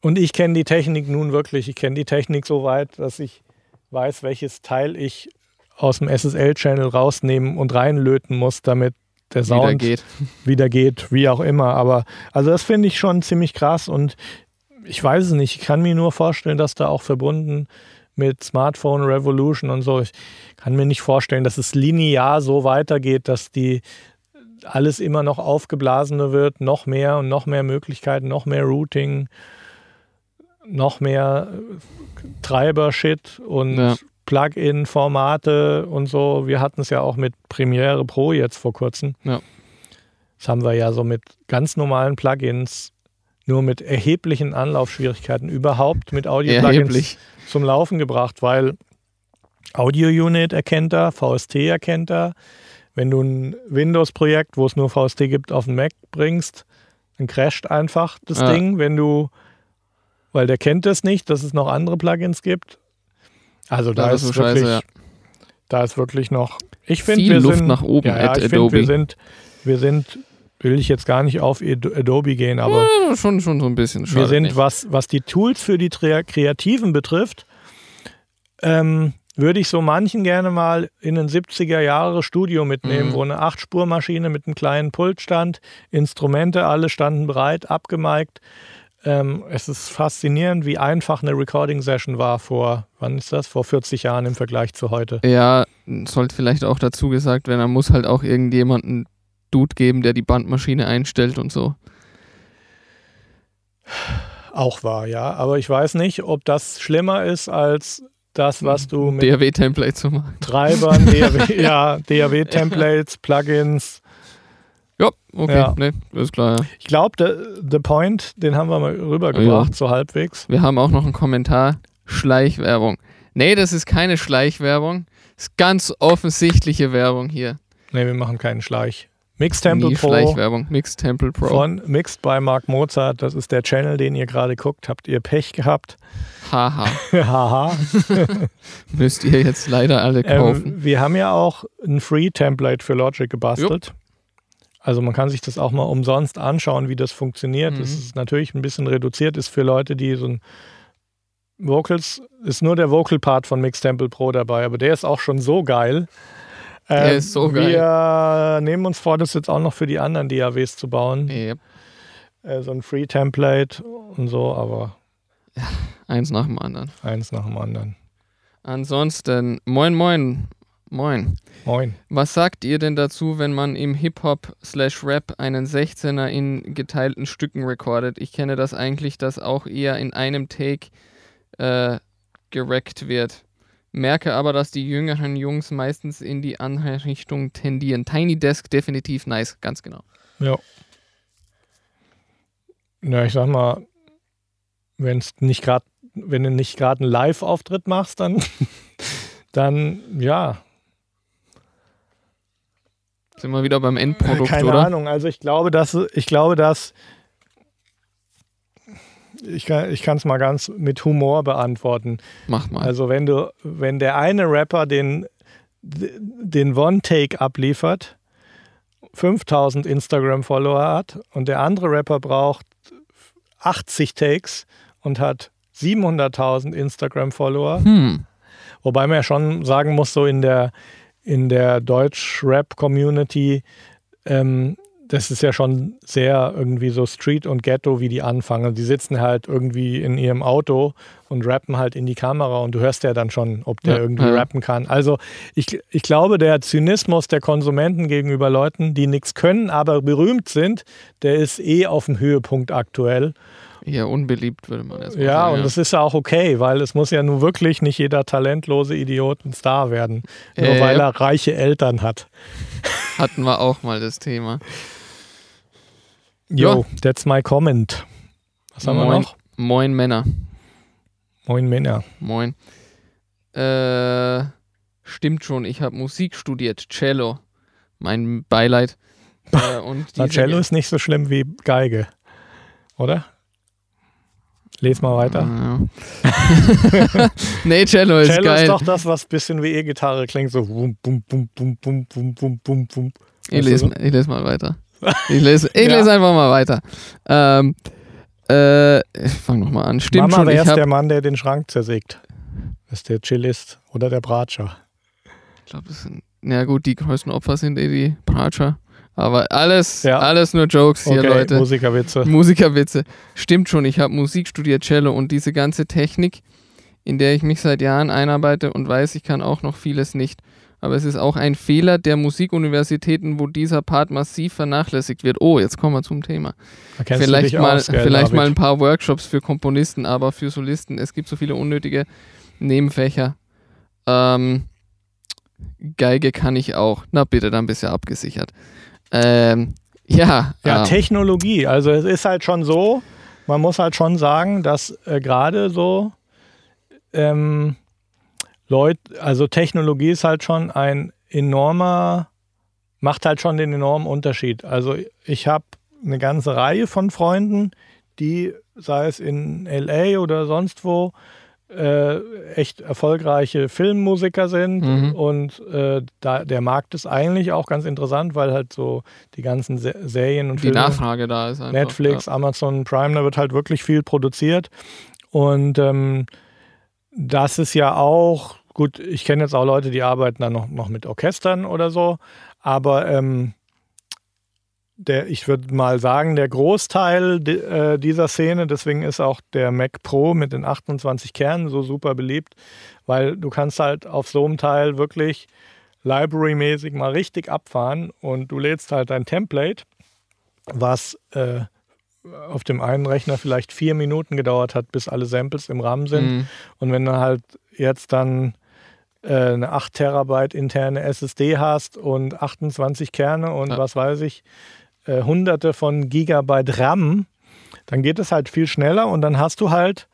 Und ich kenne die Technik nun wirklich. Ich kenne die Technik so weit, dass ich weiß, welches Teil ich aus dem SSL-Channel rausnehmen und reinlöten muss, damit der Sound wieder geht. wieder geht, wie auch immer. Aber also das finde ich schon ziemlich krass und ich weiß es nicht. Ich kann mir nur vorstellen, dass da auch verbunden mit Smartphone Revolution und so. Ich kann mir nicht vorstellen, dass es linear so weitergeht, dass die alles immer noch aufgeblasener wird, noch mehr und noch mehr Möglichkeiten, noch mehr Routing, noch mehr Treiber-Shit und ja. Plugin-Formate und so. Wir hatten es ja auch mit Premiere Pro jetzt vor kurzem. Ja. Das haben wir ja so mit ganz normalen Plugins, nur mit erheblichen Anlaufschwierigkeiten überhaupt mit Audio-Plugins zum Laufen gebracht, weil Audio-Unit erkennt er, VST erkennt er. Wenn du ein Windows-Projekt, wo es nur VST gibt, auf den Mac bringst, dann crasht einfach das ja. Ding. Wenn du weil der kennt es nicht, dass es noch andere Plugins gibt. Also da ist, ist so wirklich, scheiße, ja. da ist wirklich noch. Ich finde, wir Luft sind nach oben. Ja, ja ich finde, wir sind, wir sind, will ich jetzt gar nicht auf Adobe gehen, aber ja, schon, schon so ein bisschen. Wir sind, was, was die Tools für die Kreativen betrifft, ähm, würde ich so manchen gerne mal in ein 70er Jahre Studio mitnehmen, mhm. wo eine 8-Spur-Maschine mit einem kleinen Pult stand, Instrumente, alle standen bereit, abgemeigt. Ähm, es ist faszinierend, wie einfach eine Recording-Session war vor, wann ist das? Vor 40 Jahren im Vergleich zu heute. Ja, sollte vielleicht auch dazu gesagt werden, da muss halt auch irgendjemanden Dude geben, der die Bandmaschine einstellt und so. Auch wahr, ja. Aber ich weiß nicht, ob das schlimmer ist als das, was du mit DAW-Templates zu machen. Treibern, DAW, *laughs* ja, DAW-Templates, Plugins. Ja, okay, ja. nee, ist klar. Ja. Ich glaube, The Point, den haben wir mal rübergebracht, ja. so halbwegs. Wir haben auch noch einen Kommentar. Schleichwerbung. Nee, das ist keine Schleichwerbung. Das ist ganz offensichtliche Werbung hier. Nee, wir machen keinen Schleich. Mixed Temple Nie Pro. Schleichwerbung. Mixed Temple Pro. Von Mixed by Mark Mozart. Das ist der Channel, den ihr gerade guckt. Habt ihr Pech gehabt? Haha. *laughs* Haha. *laughs* Müsst ihr jetzt leider alle ähm, kaufen. Ähm, wir haben ja auch ein Free-Template für Logic gebastelt. Also man kann sich das auch mal umsonst anschauen, wie das funktioniert. Mhm. Das ist natürlich ein bisschen reduziert, ist für Leute, die so ein Vocals, ist nur der Vocal-Part von Mixed Temple Pro dabei, aber der ist auch schon so geil. Der ähm, ist so geil. Wir nehmen uns vor, das jetzt auch noch für die anderen DAWs zu bauen. Yep. Äh, so ein Free-Template und so, aber. Ja, *laughs* eins nach dem anderen. Eins nach dem anderen. Ansonsten, moin, moin. Moin. Moin. Was sagt ihr denn dazu, wenn man im Hip-Hop slash Rap einen 16er in geteilten Stücken recordet? Ich kenne das eigentlich, dass auch eher in einem Take äh, gerackt wird. Merke aber, dass die jüngeren Jungs meistens in die andere Richtung tendieren. Tiny Desk definitiv nice, ganz genau. Ja. Ja, ich sag mal, wenn es nicht gerade, wenn du nicht gerade einen Live-Auftritt machst, dann, *laughs* dann ja. Sind wir wieder beim Endprodukt, Keine oder? Ahnung. Also ich glaube, dass ich glaube, dass ich kann ich es mal ganz mit Humor beantworten. Mach mal. Also wenn du, wenn der eine Rapper den, den One-Take abliefert, 5000 Instagram-Follower hat und der andere Rapper braucht 80 Takes und hat 700.000 Instagram-Follower. Hm. Wobei man ja schon sagen muss, so in der, in der Deutsch-Rap-Community ähm, das ist ja schon sehr irgendwie so Street und Ghetto, wie die anfangen. Die sitzen halt irgendwie in ihrem Auto und rappen halt in die Kamera und du hörst ja dann schon, ob der ja, irgendwie ja. rappen kann. Also ich, ich glaube, der Zynismus der Konsumenten gegenüber Leuten, die nichts können, aber berühmt sind, der ist eh auf dem Höhepunkt aktuell. Ja, unbeliebt, würde man erstmal ja, sagen. Ja, und das ist ja auch okay, weil es muss ja nun wirklich nicht jeder talentlose Idiot ein Star werden, nur äh, weil er reiche Eltern hat. Hatten wir auch mal das Thema. Ja. that's my comment. Was haben Moin, wir noch? Moin Männer. Moin Männer. Moin. Äh, stimmt schon, ich habe Musik studiert, Cello. Mein Beileid. Äh, und *laughs* Na, Cello ist nicht so schlimm wie Geige, oder? Les mal weiter. Ja. *laughs* nee, Cello ist Cello geil. ist doch das, was ein bisschen wie E-Gitarre klingt, so bum, bum, bum, bum, bum, bum, bum, bum, bum. Ich lese, ich lese mal weiter. *laughs* Ich lese, ich ja. lese einfach mal weiter. Ähm, äh, ich fange nochmal an. Stimmt Mama, schon. wer ist der Mann, der den Schrank zersägt? Das ist der Chillist oder der Bratscher? Ich glaube, das sind, ja gut, die größten Opfer sind eh die Bratscher. Aber alles, ja. alles nur Jokes hier, okay, Leute. Musikerwitze. Musikerwitze. Stimmt schon, ich habe Musik studiert, Cello und diese ganze Technik, in der ich mich seit Jahren einarbeite und weiß, ich kann auch noch vieles nicht aber es ist auch ein Fehler der Musikuniversitäten, wo dieser Part massiv vernachlässigt wird. Oh, jetzt kommen wir zum Thema. Vielleicht, mal, aus, gell, vielleicht mal ein paar Workshops für Komponisten, aber für Solisten. Es gibt so viele unnötige Nebenfächer. Ähm, Geige kann ich auch. Na bitte, dann bist du abgesichert. Ähm, ja. Ja, ähm, Technologie. Also es ist halt schon so, man muss halt schon sagen, dass äh, gerade so ähm, Leute, also Technologie ist halt schon ein enormer, macht halt schon den enormen Unterschied. Also ich habe eine ganze Reihe von Freunden, die, sei es in LA oder sonst wo, äh, echt erfolgreiche Filmmusiker sind mhm. und äh, da, der Markt ist eigentlich auch ganz interessant, weil halt so die ganzen Se Serien und die Filme, Nachfrage da ist. Einfach, Netflix, ja. Amazon Prime, da wird halt wirklich viel produziert und ähm, das ist ja auch gut. Ich kenne jetzt auch Leute, die arbeiten dann noch, noch mit Orchestern oder so, aber ähm, der, ich würde mal sagen, der Großteil äh, dieser Szene, deswegen ist auch der Mac Pro mit den 28 Kernen so super beliebt, weil du kannst halt auf so einem Teil wirklich library-mäßig mal richtig abfahren und du lädst halt dein Template, was äh, auf dem einen Rechner vielleicht vier Minuten gedauert hat, bis alle Samples im RAM sind. Mhm. Und wenn du halt jetzt dann äh, eine 8 Terabyte interne SSD hast und 28 Kerne und ja. was weiß ich, äh, hunderte von Gigabyte RAM, dann geht es halt viel schneller und dann hast du halt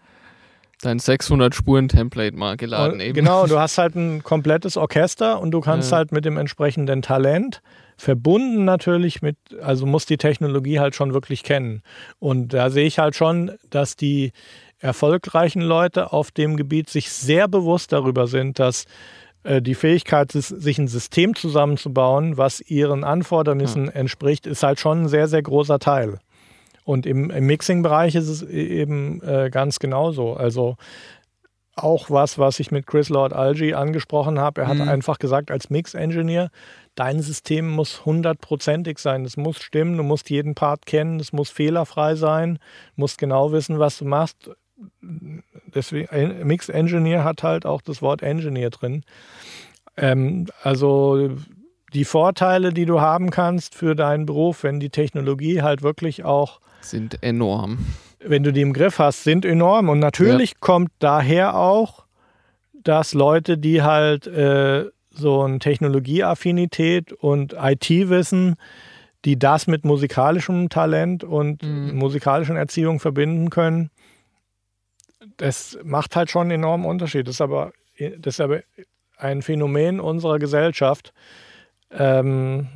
dein 600 Spuren Template mal geladen eben. Genau, du hast halt ein komplettes Orchester und du kannst ja. halt mit dem entsprechenden Talent verbunden natürlich mit, also muss die Technologie halt schon wirklich kennen. Und da sehe ich halt schon, dass die erfolgreichen Leute auf dem Gebiet sich sehr bewusst darüber sind, dass äh, die Fähigkeit, sich ein System zusammenzubauen, was ihren Anfordernissen entspricht, ist halt schon ein sehr, sehr großer Teil. Und im, im Mixing-Bereich ist es e-, eben äh, ganz genauso. Also auch was, was ich mit Chris Lord Algie angesprochen habe. Er hat mhm. einfach gesagt, als Mix-Engineer, dein System muss hundertprozentig sein. Es muss stimmen, du musst jeden Part kennen, es muss fehlerfrei sein, du musst genau wissen, was du machst deswegen, Mix Engineer hat halt auch das Wort Engineer drin. Ähm, also die Vorteile, die du haben kannst für deinen Beruf, wenn die Technologie halt wirklich auch sind enorm. Wenn du die im Griff hast, sind enorm. Und natürlich ja. kommt daher auch, dass Leute, die halt äh, so eine Technologieaffinität und IT-Wissen, die das mit musikalischem Talent und mhm. musikalischen Erziehung verbinden können, das macht halt schon einen enormen Unterschied. Das ist aber, das ist aber ein Phänomen unserer Gesellschaft. Ähm,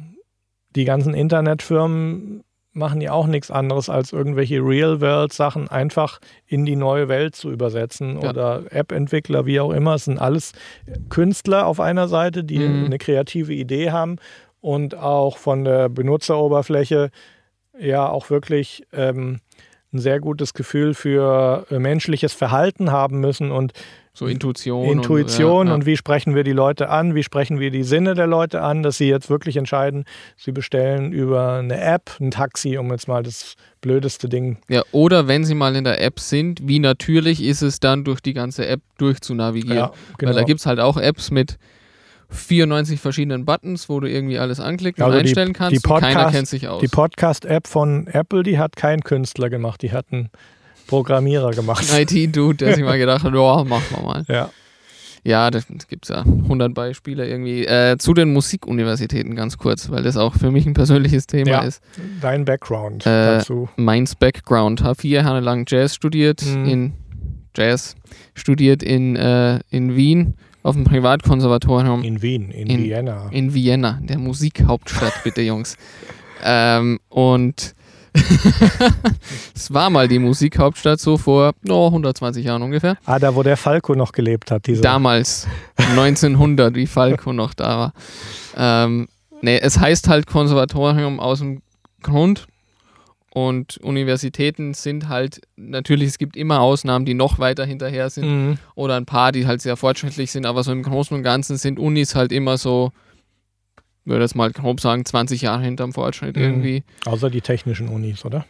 die ganzen Internetfirmen machen ja auch nichts anderes, als irgendwelche Real-World-Sachen einfach in die neue Welt zu übersetzen. Ja. Oder App-Entwickler, wie auch immer. Es sind alles Künstler auf einer Seite, die mhm. eine kreative Idee haben und auch von der Benutzeroberfläche ja auch wirklich ähm, ein sehr gutes Gefühl für äh, menschliches Verhalten haben müssen und so Intuition. Intuition und, ja, ja. und, wie sprechen wir die Leute an, wie sprechen wir die Sinne der Leute an, dass sie jetzt wirklich entscheiden, sie bestellen über eine App ein Taxi, um jetzt mal das blödeste Ding. Ja, oder wenn sie mal in der App sind, wie natürlich ist es dann durch die ganze App durchzunavigieren. Ja, genau. Weil da gibt es halt auch Apps mit 94 verschiedenen Buttons, wo du irgendwie alles anklicken also und einstellen die, kannst. Die Podcast, keiner kennt sich aus. Die Podcast-App von Apple, die hat kein Künstler gemacht, die hat einen Programmierer gemacht. Ein IT-Dude, der sich mal gedacht hat, oh, machen wir mal. Ja. Ja, da gibt es ja 100 Beispiele irgendwie. Äh, zu den Musikuniversitäten ganz kurz, weil das auch für mich ein persönliches Thema ja, ist. Dein Background äh, dazu. Meins Background. Habe vier Jahre lang Jazz studiert mhm. in Jazz, studiert in, äh, in Wien auf dem Privatkonservatorium. In Wien, in, in Vienna. In Vienna, der Musikhauptstadt, *laughs* bitte Jungs. ähm, und *laughs* es war mal die Musikhauptstadt so vor oh, 120 Jahren ungefähr. Ah, da wo der Falco noch gelebt hat. Diese. Damals, 1900, wie Falco noch da war. Ähm, nee, es heißt halt Konservatorium aus dem Grund, und Universitäten sind halt, natürlich, es gibt immer Ausnahmen, die noch weiter hinterher sind mhm. oder ein paar, die halt sehr fortschrittlich sind, aber so im Großen und Ganzen sind Unis halt immer so, würde jetzt mal grob sagen, 20 Jahre hinterm Fortschritt mhm. irgendwie. Außer die technischen Unis, oder?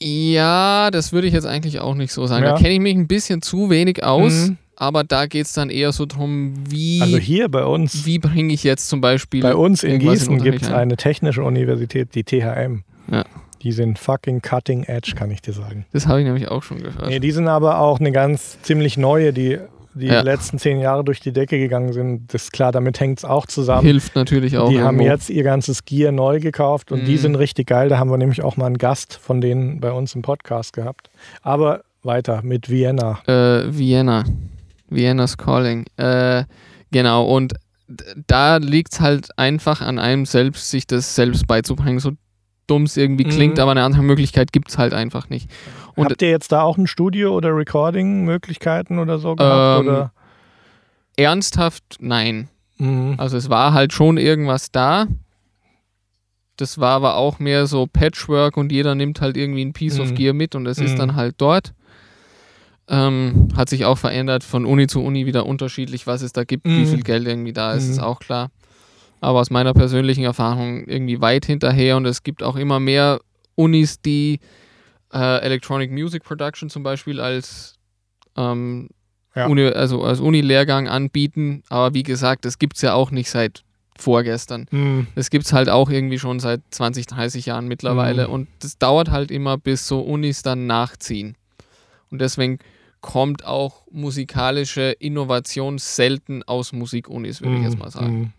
Ja, das würde ich jetzt eigentlich auch nicht so sagen. Ja. Da kenne ich mich ein bisschen zu wenig aus. Mhm. Aber da geht es dann eher so darum, wie. Also hier bei uns. Wie bringe ich jetzt zum Beispiel. Bei uns in Gießen gibt es eine technische Universität, die THM. Ja. Die sind fucking cutting edge, kann ich dir sagen. Das habe ich nämlich auch schon gehört. Nee, die sind aber auch eine ganz ziemlich neue, die die ja. letzten zehn Jahre durch die Decke gegangen sind. Das ist klar, damit hängt es auch zusammen. Hilft natürlich auch. Die irgendwo. haben jetzt ihr ganzes Gear neu gekauft und mhm. die sind richtig geil. Da haben wir nämlich auch mal einen Gast von denen bei uns im Podcast gehabt. Aber weiter mit Vienna. Äh, Vienna. Vienna's Calling. Äh, genau, und da liegt es halt einfach an einem selbst, sich das selbst beizubringen. So dumm es irgendwie klingt, Mhm. aber eine andere Möglichkeit gibt es halt einfach nicht. Und Habt ihr jetzt da auch ein Studio oder Recording-Möglichkeiten oder so gehabt? Ähm, oder? ernsthaft, nein. Mhm. Also es war halt schon irgendwas da. Das war aber auch mehr so Patchwork und jeder nimmt halt irgendwie ein Piece of Mhm. Gear mit und es ist Mhm. dann halt dort. Ähm, hat sich auch verändert von Uni zu Uni wieder unterschiedlich, was es da gibt, wie Mhm. viel Geld irgendwie da ist, ist Mhm. auch klar. Aber aus meiner persönlichen Erfahrung irgendwie weit hinterher und es gibt auch immer mehr Unis, die äh, Electronic Music Production zum Beispiel als ähm, Ja. Uni, also als Uni-Lehrgang anbieten. Aber wie gesagt, das gibt es ja auch nicht seit vorgestern. Mhm. Das gibt es halt auch irgendwie schon seit 20, 30 Jahren mittlerweile. Mhm. Und das dauert halt immer, bis so Unis dann nachziehen. Und deswegen kommt auch musikalische Innovation selten aus Musikunis, würde ich jetzt mal sagen.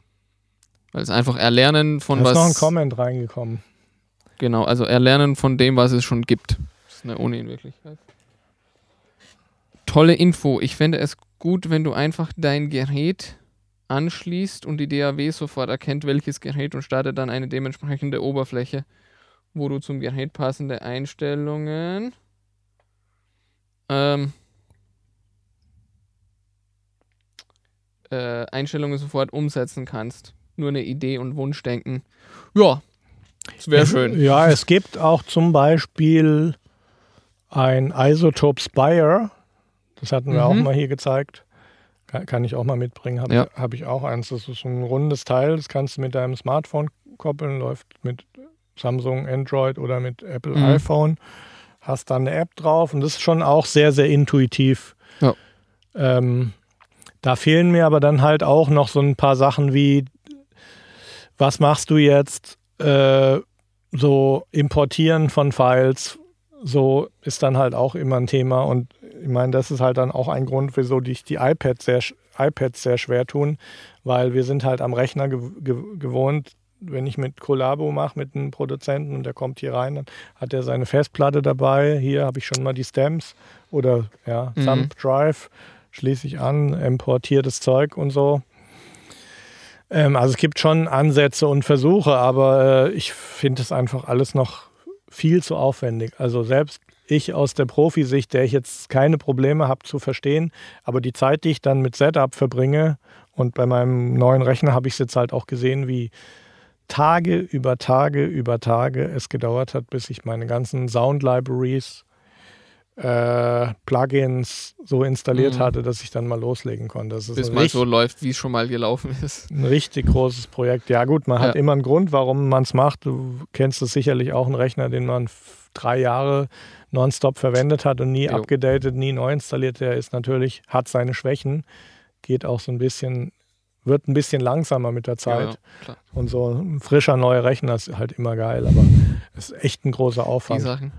Weil es einfach Erlernen von Da ist was. noch ein Comment reingekommen. Genau, also Erlernen von dem, was es schon gibt. Das ist eine Uni in Wirklichkeit. Tolle Info. Ich fände es gut, wenn du einfach dein Gerät anschließt und die DAW sofort erkennt, welches Gerät und startet dann eine dementsprechende Oberfläche, wo du zum Gerät passende Einstellungen ähm, äh, Einstellungen sofort umsetzen kannst. Nur eine Idee und Wunschdenken. Ja, das wäre Es- schön. Ja, es gibt auch zum Beispiel ein Isotope Spire. Das hatten wir Mhm. auch mal hier gezeigt. Kann, kann ich auch mal mitbringen. Habe Ja. ich, hab ich auch eins. Das ist so ein rundes Teil. Das kannst du mit deinem Smartphone koppeln. Läuft mit Samsung Android oder mit Apple Mhm. iPhone. Hast dann eine App drauf und das ist schon auch sehr, sehr intuitiv. Ja. Ähm, da fehlen mir aber dann halt auch noch so ein paar Sachen wie, was machst du jetzt? Äh, so importieren von Files, so ist dann halt auch immer ein Thema. Und ich meine, das ist halt dann auch ein Grund, wieso dich die iPads sehr, iPads sehr schwer tun, weil wir sind halt am Rechner gew gew gewohnt, wenn ich mit Collabo mache mit einem Produzenten und der kommt hier rein, dann hat er seine Festplatte dabei. Hier habe ich schon mal die Stems oder ja, Mhm. Thumb Drive, schließe ich an, importiertes Zeug und so. Ähm, also es gibt schon Ansätze und Versuche, aber äh, ich finde es einfach alles noch viel zu aufwendig. Also selbst ich aus der Profisicht, der ich jetzt keine Probleme habe zu verstehen, aber die Zeit, die ich dann mit Setup verbringe und bei meinem neuen Rechner habe ich es jetzt halt auch gesehen, wie Tage über Tage über Tage es gedauert hat, bis ich meine ganzen Sound Libraries, äh, Plugins so installiert Mhm. hatte, dass ich dann mal loslegen konnte. Das ist Bis mal richtig- so läuft, wie es schon mal gelaufen ist. ein richtig großes Projekt. Ja gut, man hat Ja. immer einen Grund, warum man es macht. Du kennst es sicherlich auch, einen Rechner, den man drei Jahre nonstop verwendet hat und nie Jo. abgedatet, nie neu installiert. Der ist natürlich, hat seine Schwächen, geht auch so ein bisschen, wird ein bisschen langsamer mit der Zeit. Ja, ja. Und so ein frischer neuer Rechner ist halt immer geil, aber es ist echt ein großer Die Aufwand. Sachen.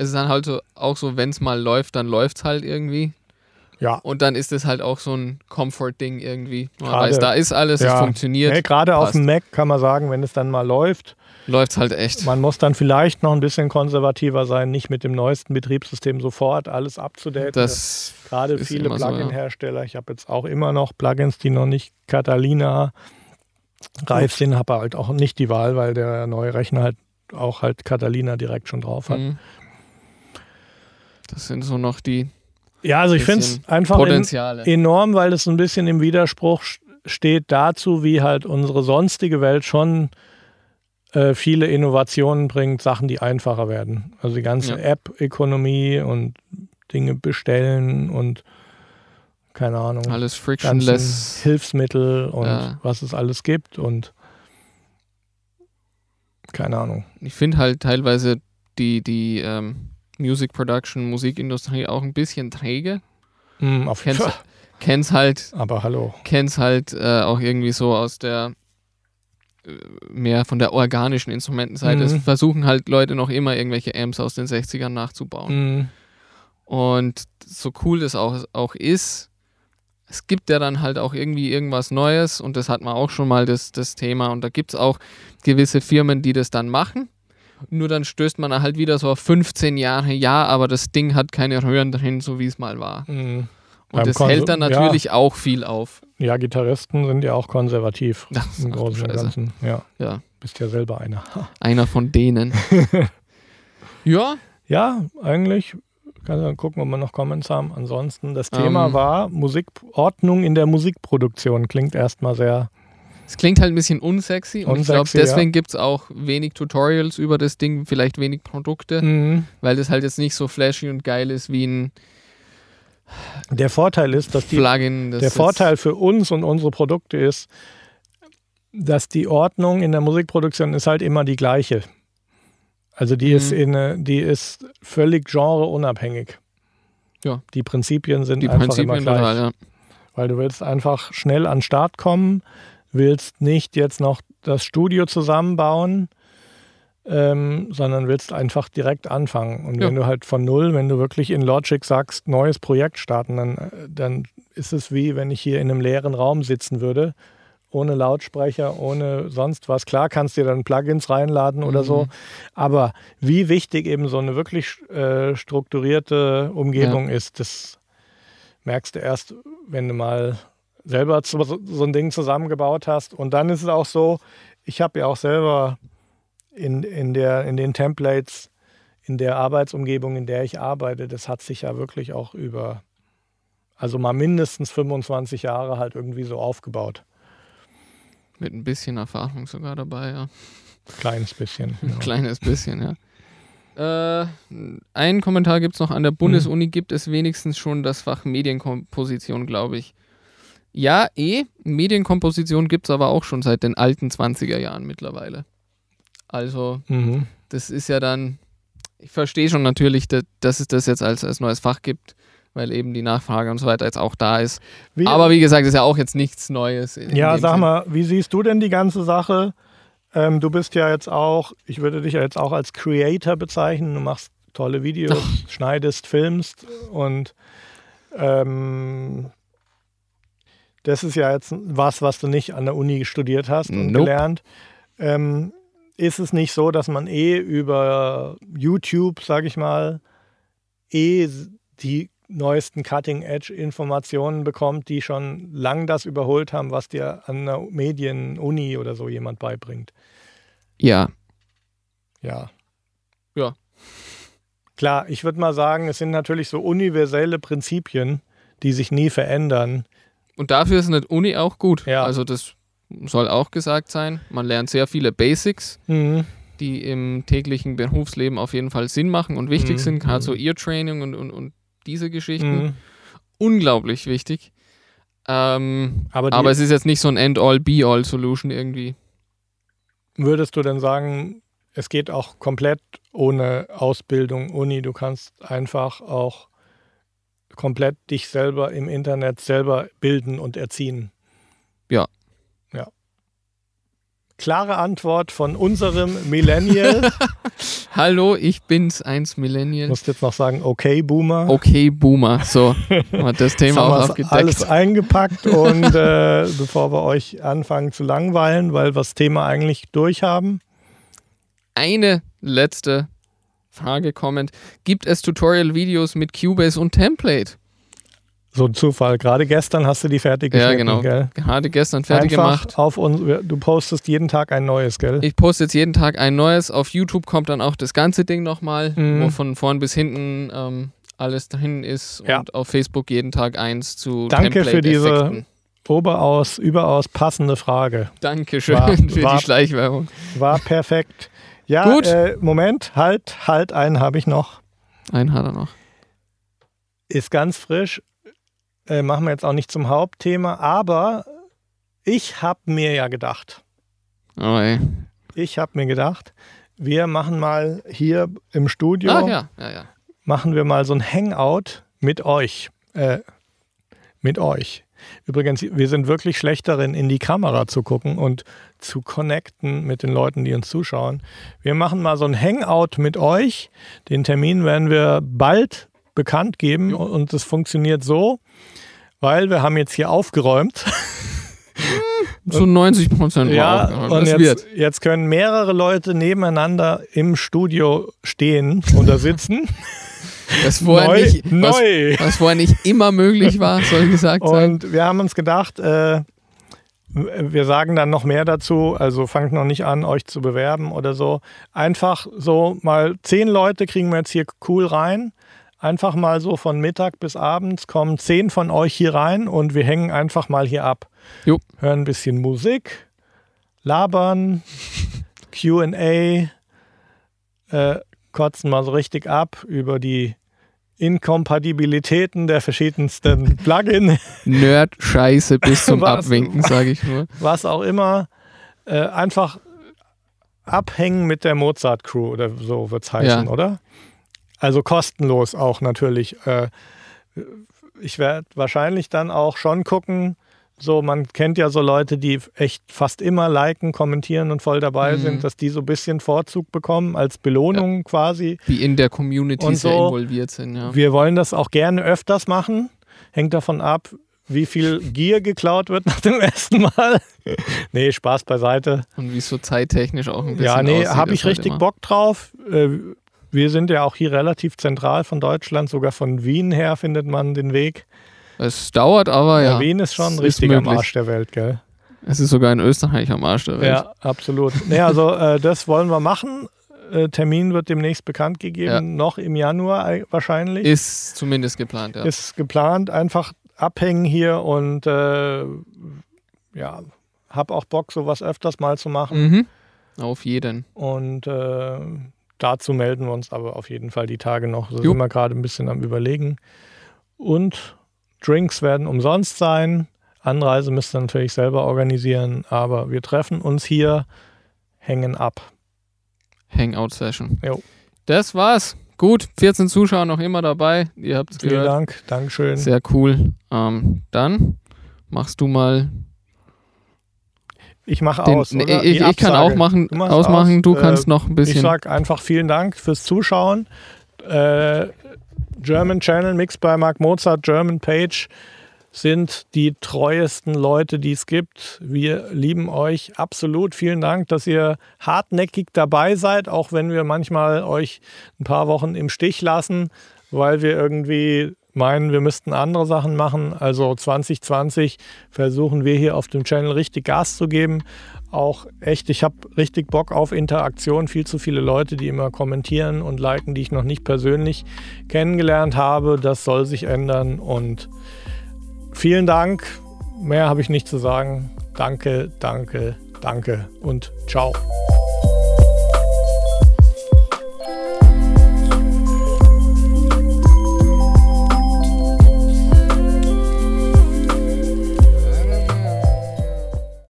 Es ist dann halt so, auch so, wenn es mal läuft, dann läuft es halt irgendwie. Ja, Und dann ist es halt auch so ein Comfort-Ding irgendwie. Man Gerade- weiß, da ist alles, Ja. es funktioniert, nee, gerade auf dem Mac kann man sagen, wenn es dann mal läuft, läuft es halt echt. Man muss dann vielleicht noch ein bisschen konservativer sein, nicht mit dem neuesten Betriebssystem sofort alles abzudaten. Das Gerade viele immer so, ja. Plugin-Hersteller. Ich habe jetzt auch immer noch Plugins, die noch nicht Catalina reif sind, habe halt auch nicht die Wahl, weil der neue Rechner halt auch halt Catalina direkt schon drauf hat. Mhm. Das sind so noch die Ja, also ich finde es einfach Potenziale. enorm, weil es ein bisschen im Widerspruch steht dazu, wie halt unsere sonstige Welt schon äh, viele Innovationen bringt, Sachen, die einfacher werden. Also die ganze Ja. App-Ökonomie und Dinge bestellen und keine Ahnung, Alles frictionless. Hilfsmittel und Ja. was es alles gibt und keine Ahnung. Ich finde halt teilweise die, die ähm, Music Production, Musikindustrie auch ein bisschen träge. Hm, auf Kennst, kenn's halt, Aber hallo. kenn's halt äh, auch irgendwie so aus der äh, mehr von der organischen Instrumentenseite. Es Mhm. versuchen halt Leute noch immer irgendwelche Amps aus den 60ern nachzubauen. Hm, Und so cool das auch, auch ist, es gibt ja dann halt auch irgendwie irgendwas Neues und das hat man auch schon mal das, das Thema. Und da gibt es auch gewisse Firmen, die das dann machen. Nur dann stößt man halt wieder so auf 15 Jahre, ja, aber das Ding hat keine Röhren drin, so wie es mal war. hm. Und Beim das hält dann ja. natürlich auch viel auf. Ja, Gitarristen sind ja auch konservativ *laughs* Das ist im ach du Großen und. Ganzen. Ja. Ja, Bist ja selber einer. einer von denen. *laughs* ja. Ja, eigentlich. Kann dann gucken, ob wir noch Comments haben. Ansonsten, das Thema ähm. war Musikordnung in der Musikproduktion. Klingt erstmal sehr. Es klingt halt ein bisschen unsexy und unsexy, ich glaube, deswegen ja. gibt es auch wenig Tutorials über das Ding, vielleicht wenig Produkte, mhm. weil das halt jetzt nicht so flashy und geil ist wie ein der Vorteil ist, dass die, Plugin, das der Vorteil für uns und unsere Produkte ist, dass die Ordnung in der Musikproduktion ist halt immer die gleiche. Also die mhm. ist in, die ist völlig genreunabhängig. Ja. Die Prinzipien sind die einfach Prinzipien immer gleich. Total, ja. Weil du willst einfach schnell an den Start kommen, willst nicht jetzt noch das Studio zusammenbauen, ähm, sondern willst einfach direkt anfangen. Und ja. wenn du halt von null, wenn du wirklich in Logic sagst, neues Projekt starten, dann, äh, dann ist es wie wenn ich hier in einem leeren Raum sitzen würde, ohne Lautsprecher, ohne sonst was. Klar kannst du dir dann Plugins reinladen oder mhm. so, aber wie wichtig eben so eine wirklich äh, strukturierte Umgebung ja. ist, das merkst du erst, wenn du mal selber so, so ein Ding zusammengebaut hast. Und dann ist es auch so, ich habe ja auch selber in, in, der, in den Templates, in der Arbeitsumgebung, in der ich arbeite, das hat sich ja wirklich auch über, also mal mindestens 25 Jahre halt irgendwie so aufgebaut. Mit ein bisschen Erfahrung sogar dabei, ja. Kleines bisschen. *laughs* Genau. Kleines bisschen, ja. Äh, einen Kommentar gibt es noch. An der Bundesuni mhm. gibt es wenigstens schon das Fach Medienkomposition, glaube ich. Ja, eh. Medienkomposition gibt es aber auch schon seit den alten 20er Jahren mittlerweile. Also, mhm. das ist ja dann, ich verstehe schon natürlich, dass, dass es das jetzt als, als neues Fach gibt, weil eben die Nachfrage und so weiter jetzt auch da ist. Wie, Aber wie gesagt, ist ja auch jetzt nichts Neues. Ja, sag Sinn. mal, wie siehst du denn die ganze Sache? Ähm, du bist ja jetzt auch, ich würde dich ja jetzt auch als Creator bezeichnen. Du machst tolle Videos, Ach. schneidest, filmst und ähm, das ist ja jetzt was, was du nicht an der Uni studiert hast und nope. gelernt. Ähm, ist es nicht so, dass man eh über YouTube, sage ich mal, eh die neuesten Cutting-Edge-Informationen bekommt, die schon lang das überholt haben, was dir an einer Medien-Uni oder so jemand beibringt. Ja. Ja. Ja. Klar, ich würde mal sagen, es sind natürlich so universelle Prinzipien, die sich nie verändern. Und dafür ist eine Uni auch gut. Ja. Also das soll auch gesagt sein. Man lernt sehr viele Basics, mhm. die im täglichen Berufsleben auf jeden Fall Sinn machen und wichtig mhm. sind. Gerade so Ear Training und, und, und diese Geschichten. Mhm. Unglaublich wichtig. Ähm, aber, aber, es ist jetzt nicht so ein End-all, Be-all-Solution irgendwie. Würdest du denn sagen, es geht auch komplett ohne Ausbildung, Uni? Du kannst einfach auch komplett dich selber im Internet selber bilden und erziehen? Ja, klare Antwort von unserem Millennial. *laughs* Hallo, ich bin's, eins Millennial. Musst jetzt noch sagen, okay, Boomer. Okay, Boomer. So, hat das Thema auch aufgedeckt. Alles eingepackt und äh, bevor wir euch anfangen zu langweilen, weil wir das Thema eigentlich durchhaben. Eine letzte Frage kommend. Gibt es Tutorial-Videos mit Cubase und Template? So ein Zufall. Gerade gestern hast du die fertig gemacht. Ja, genau. Gell? Gerade gestern fertig Einfach gemacht. Auf uns, du postest jeden Tag ein neues, gell? Ich poste jetzt jeden Tag ein neues. Auf YouTube kommt dann auch das ganze Ding nochmal, mhm. wo von vorn bis hinten ähm, alles dahin ist. Ja. Und auf Facebook jeden Tag eins zu Danke für diese oberaus, überaus passende Frage. Dankeschön war, *laughs* für war, die Schleichwerbung. War perfekt. Ja, Gut. Äh, Moment, halt, halt, einen habe ich noch. Einen hat er noch. Ist ganz frisch äh, machen wir jetzt auch nicht zum Hauptthema, aber ich habe mir ja gedacht. Oh, ey. Ich habe mir gedacht, wir machen mal hier im Studio, ah, ja. Ja, ja. machen wir mal so ein Hangout mit euch. Äh, mit euch. Übrigens, wir sind wirklich schlecht darin, in die Kamera zu gucken und zu connecten mit den Leuten, die uns zuschauen. Wir machen mal so ein Hangout mit euch. Den Termin werden wir bald bekannt geben und es funktioniert so weil wir haben jetzt hier aufgeräumt. *laughs* Zu 90 Prozent. Ja, und jetzt, jetzt, können mehrere Leute nebeneinander im Studio stehen oder sitzen. *laughs* Was vorher, neu, nicht, neu. Was, was vorher nicht immer möglich war, soll gesagt sein. Und wir haben uns gedacht, äh, wir sagen dann noch mehr dazu, also fangt noch nicht an, euch zu bewerben oder so. Einfach so mal zehn Leute kriegen wir jetzt hier cool rein. Einfach mal so von Mittag bis abends kommen zehn von euch hier rein und wir hängen einfach mal hier ab. Jo. Hören ein bisschen Musik, labern, QA, äh, kotzen mal so richtig ab über die Inkompatibilitäten der verschiedensten Plugin. *laughs* Nerd-Scheiße bis zum *laughs* was, Abwinken, sage ich nur. Was auch immer. Äh, einfach abhängen mit der Mozart-Crew oder so wird es heißen, ja. oder? Also kostenlos auch natürlich. Äh, ich werde wahrscheinlich dann auch schon gucken, so, man kennt ja so Leute, die echt fast immer liken, kommentieren und voll dabei mhm. sind, dass die so ein bisschen Vorzug bekommen als Belohnung ja. quasi. Die in der Community und sehr involviert sind, ja. Wir wollen das auch gerne öfters machen. Hängt davon ab, wie viel Gier geklaut wird nach dem *laughs* ersten Mal. *laughs* nee, Spaß beiseite. Und wie es so zeittechnisch auch ein bisschen Ja, nee, habe ich halt richtig halt Bock drauf. Äh, wir sind ja auch hier relativ zentral von Deutschland, sogar von Wien her findet man den Weg. Es dauert aber, ja. Wien ist schon richtig am Arsch der Welt, gell? Es ist sogar in Österreich am Arsch der Welt. Ja, absolut. Nee, also äh, das wollen wir machen. Äh, Termin wird demnächst bekannt gegeben, ja. noch im Januar wahrscheinlich. Ist zumindest geplant, ja. Ist geplant, einfach abhängen hier und äh, ja, hab auch Bock, sowas öfters mal zu machen. Mhm. Auf jeden. Und äh, dazu melden wir uns aber auf jeden Fall die Tage noch. So Jupp. sind wir gerade ein bisschen am Überlegen. Und Drinks werden umsonst sein. Anreise müsst ihr natürlich selber organisieren, aber wir treffen uns hier, hängen ab. Hangout-Session. Das war's. Gut, 14 Zuschauer noch immer dabei. Ihr habt es gehört. Vielen Dank, Dankeschön. Sehr cool. Ähm, dann machst du mal. Ich mache aus. Den, ich, ich kann auch machen, du ausmachen, aus. du kannst äh, noch ein bisschen. Ich sag einfach vielen Dank fürs Zuschauen. Äh, German Channel, Mixed by Mark Mozart, German Page sind die treuesten Leute, die es gibt. Wir lieben euch absolut. Vielen Dank, dass ihr hartnäckig dabei seid, auch wenn wir manchmal euch ein paar Wochen im Stich lassen, weil wir irgendwie meinen, wir müssten andere Sachen machen. Also 2020 versuchen wir hier auf dem Channel richtig Gas zu geben auch echt, ich habe richtig Bock auf Interaktion. Viel zu viele Leute, die immer kommentieren und liken, die ich noch nicht persönlich kennengelernt habe. Das soll sich ändern und vielen Dank. Mehr habe ich nicht zu sagen. Danke, danke, danke und ciao.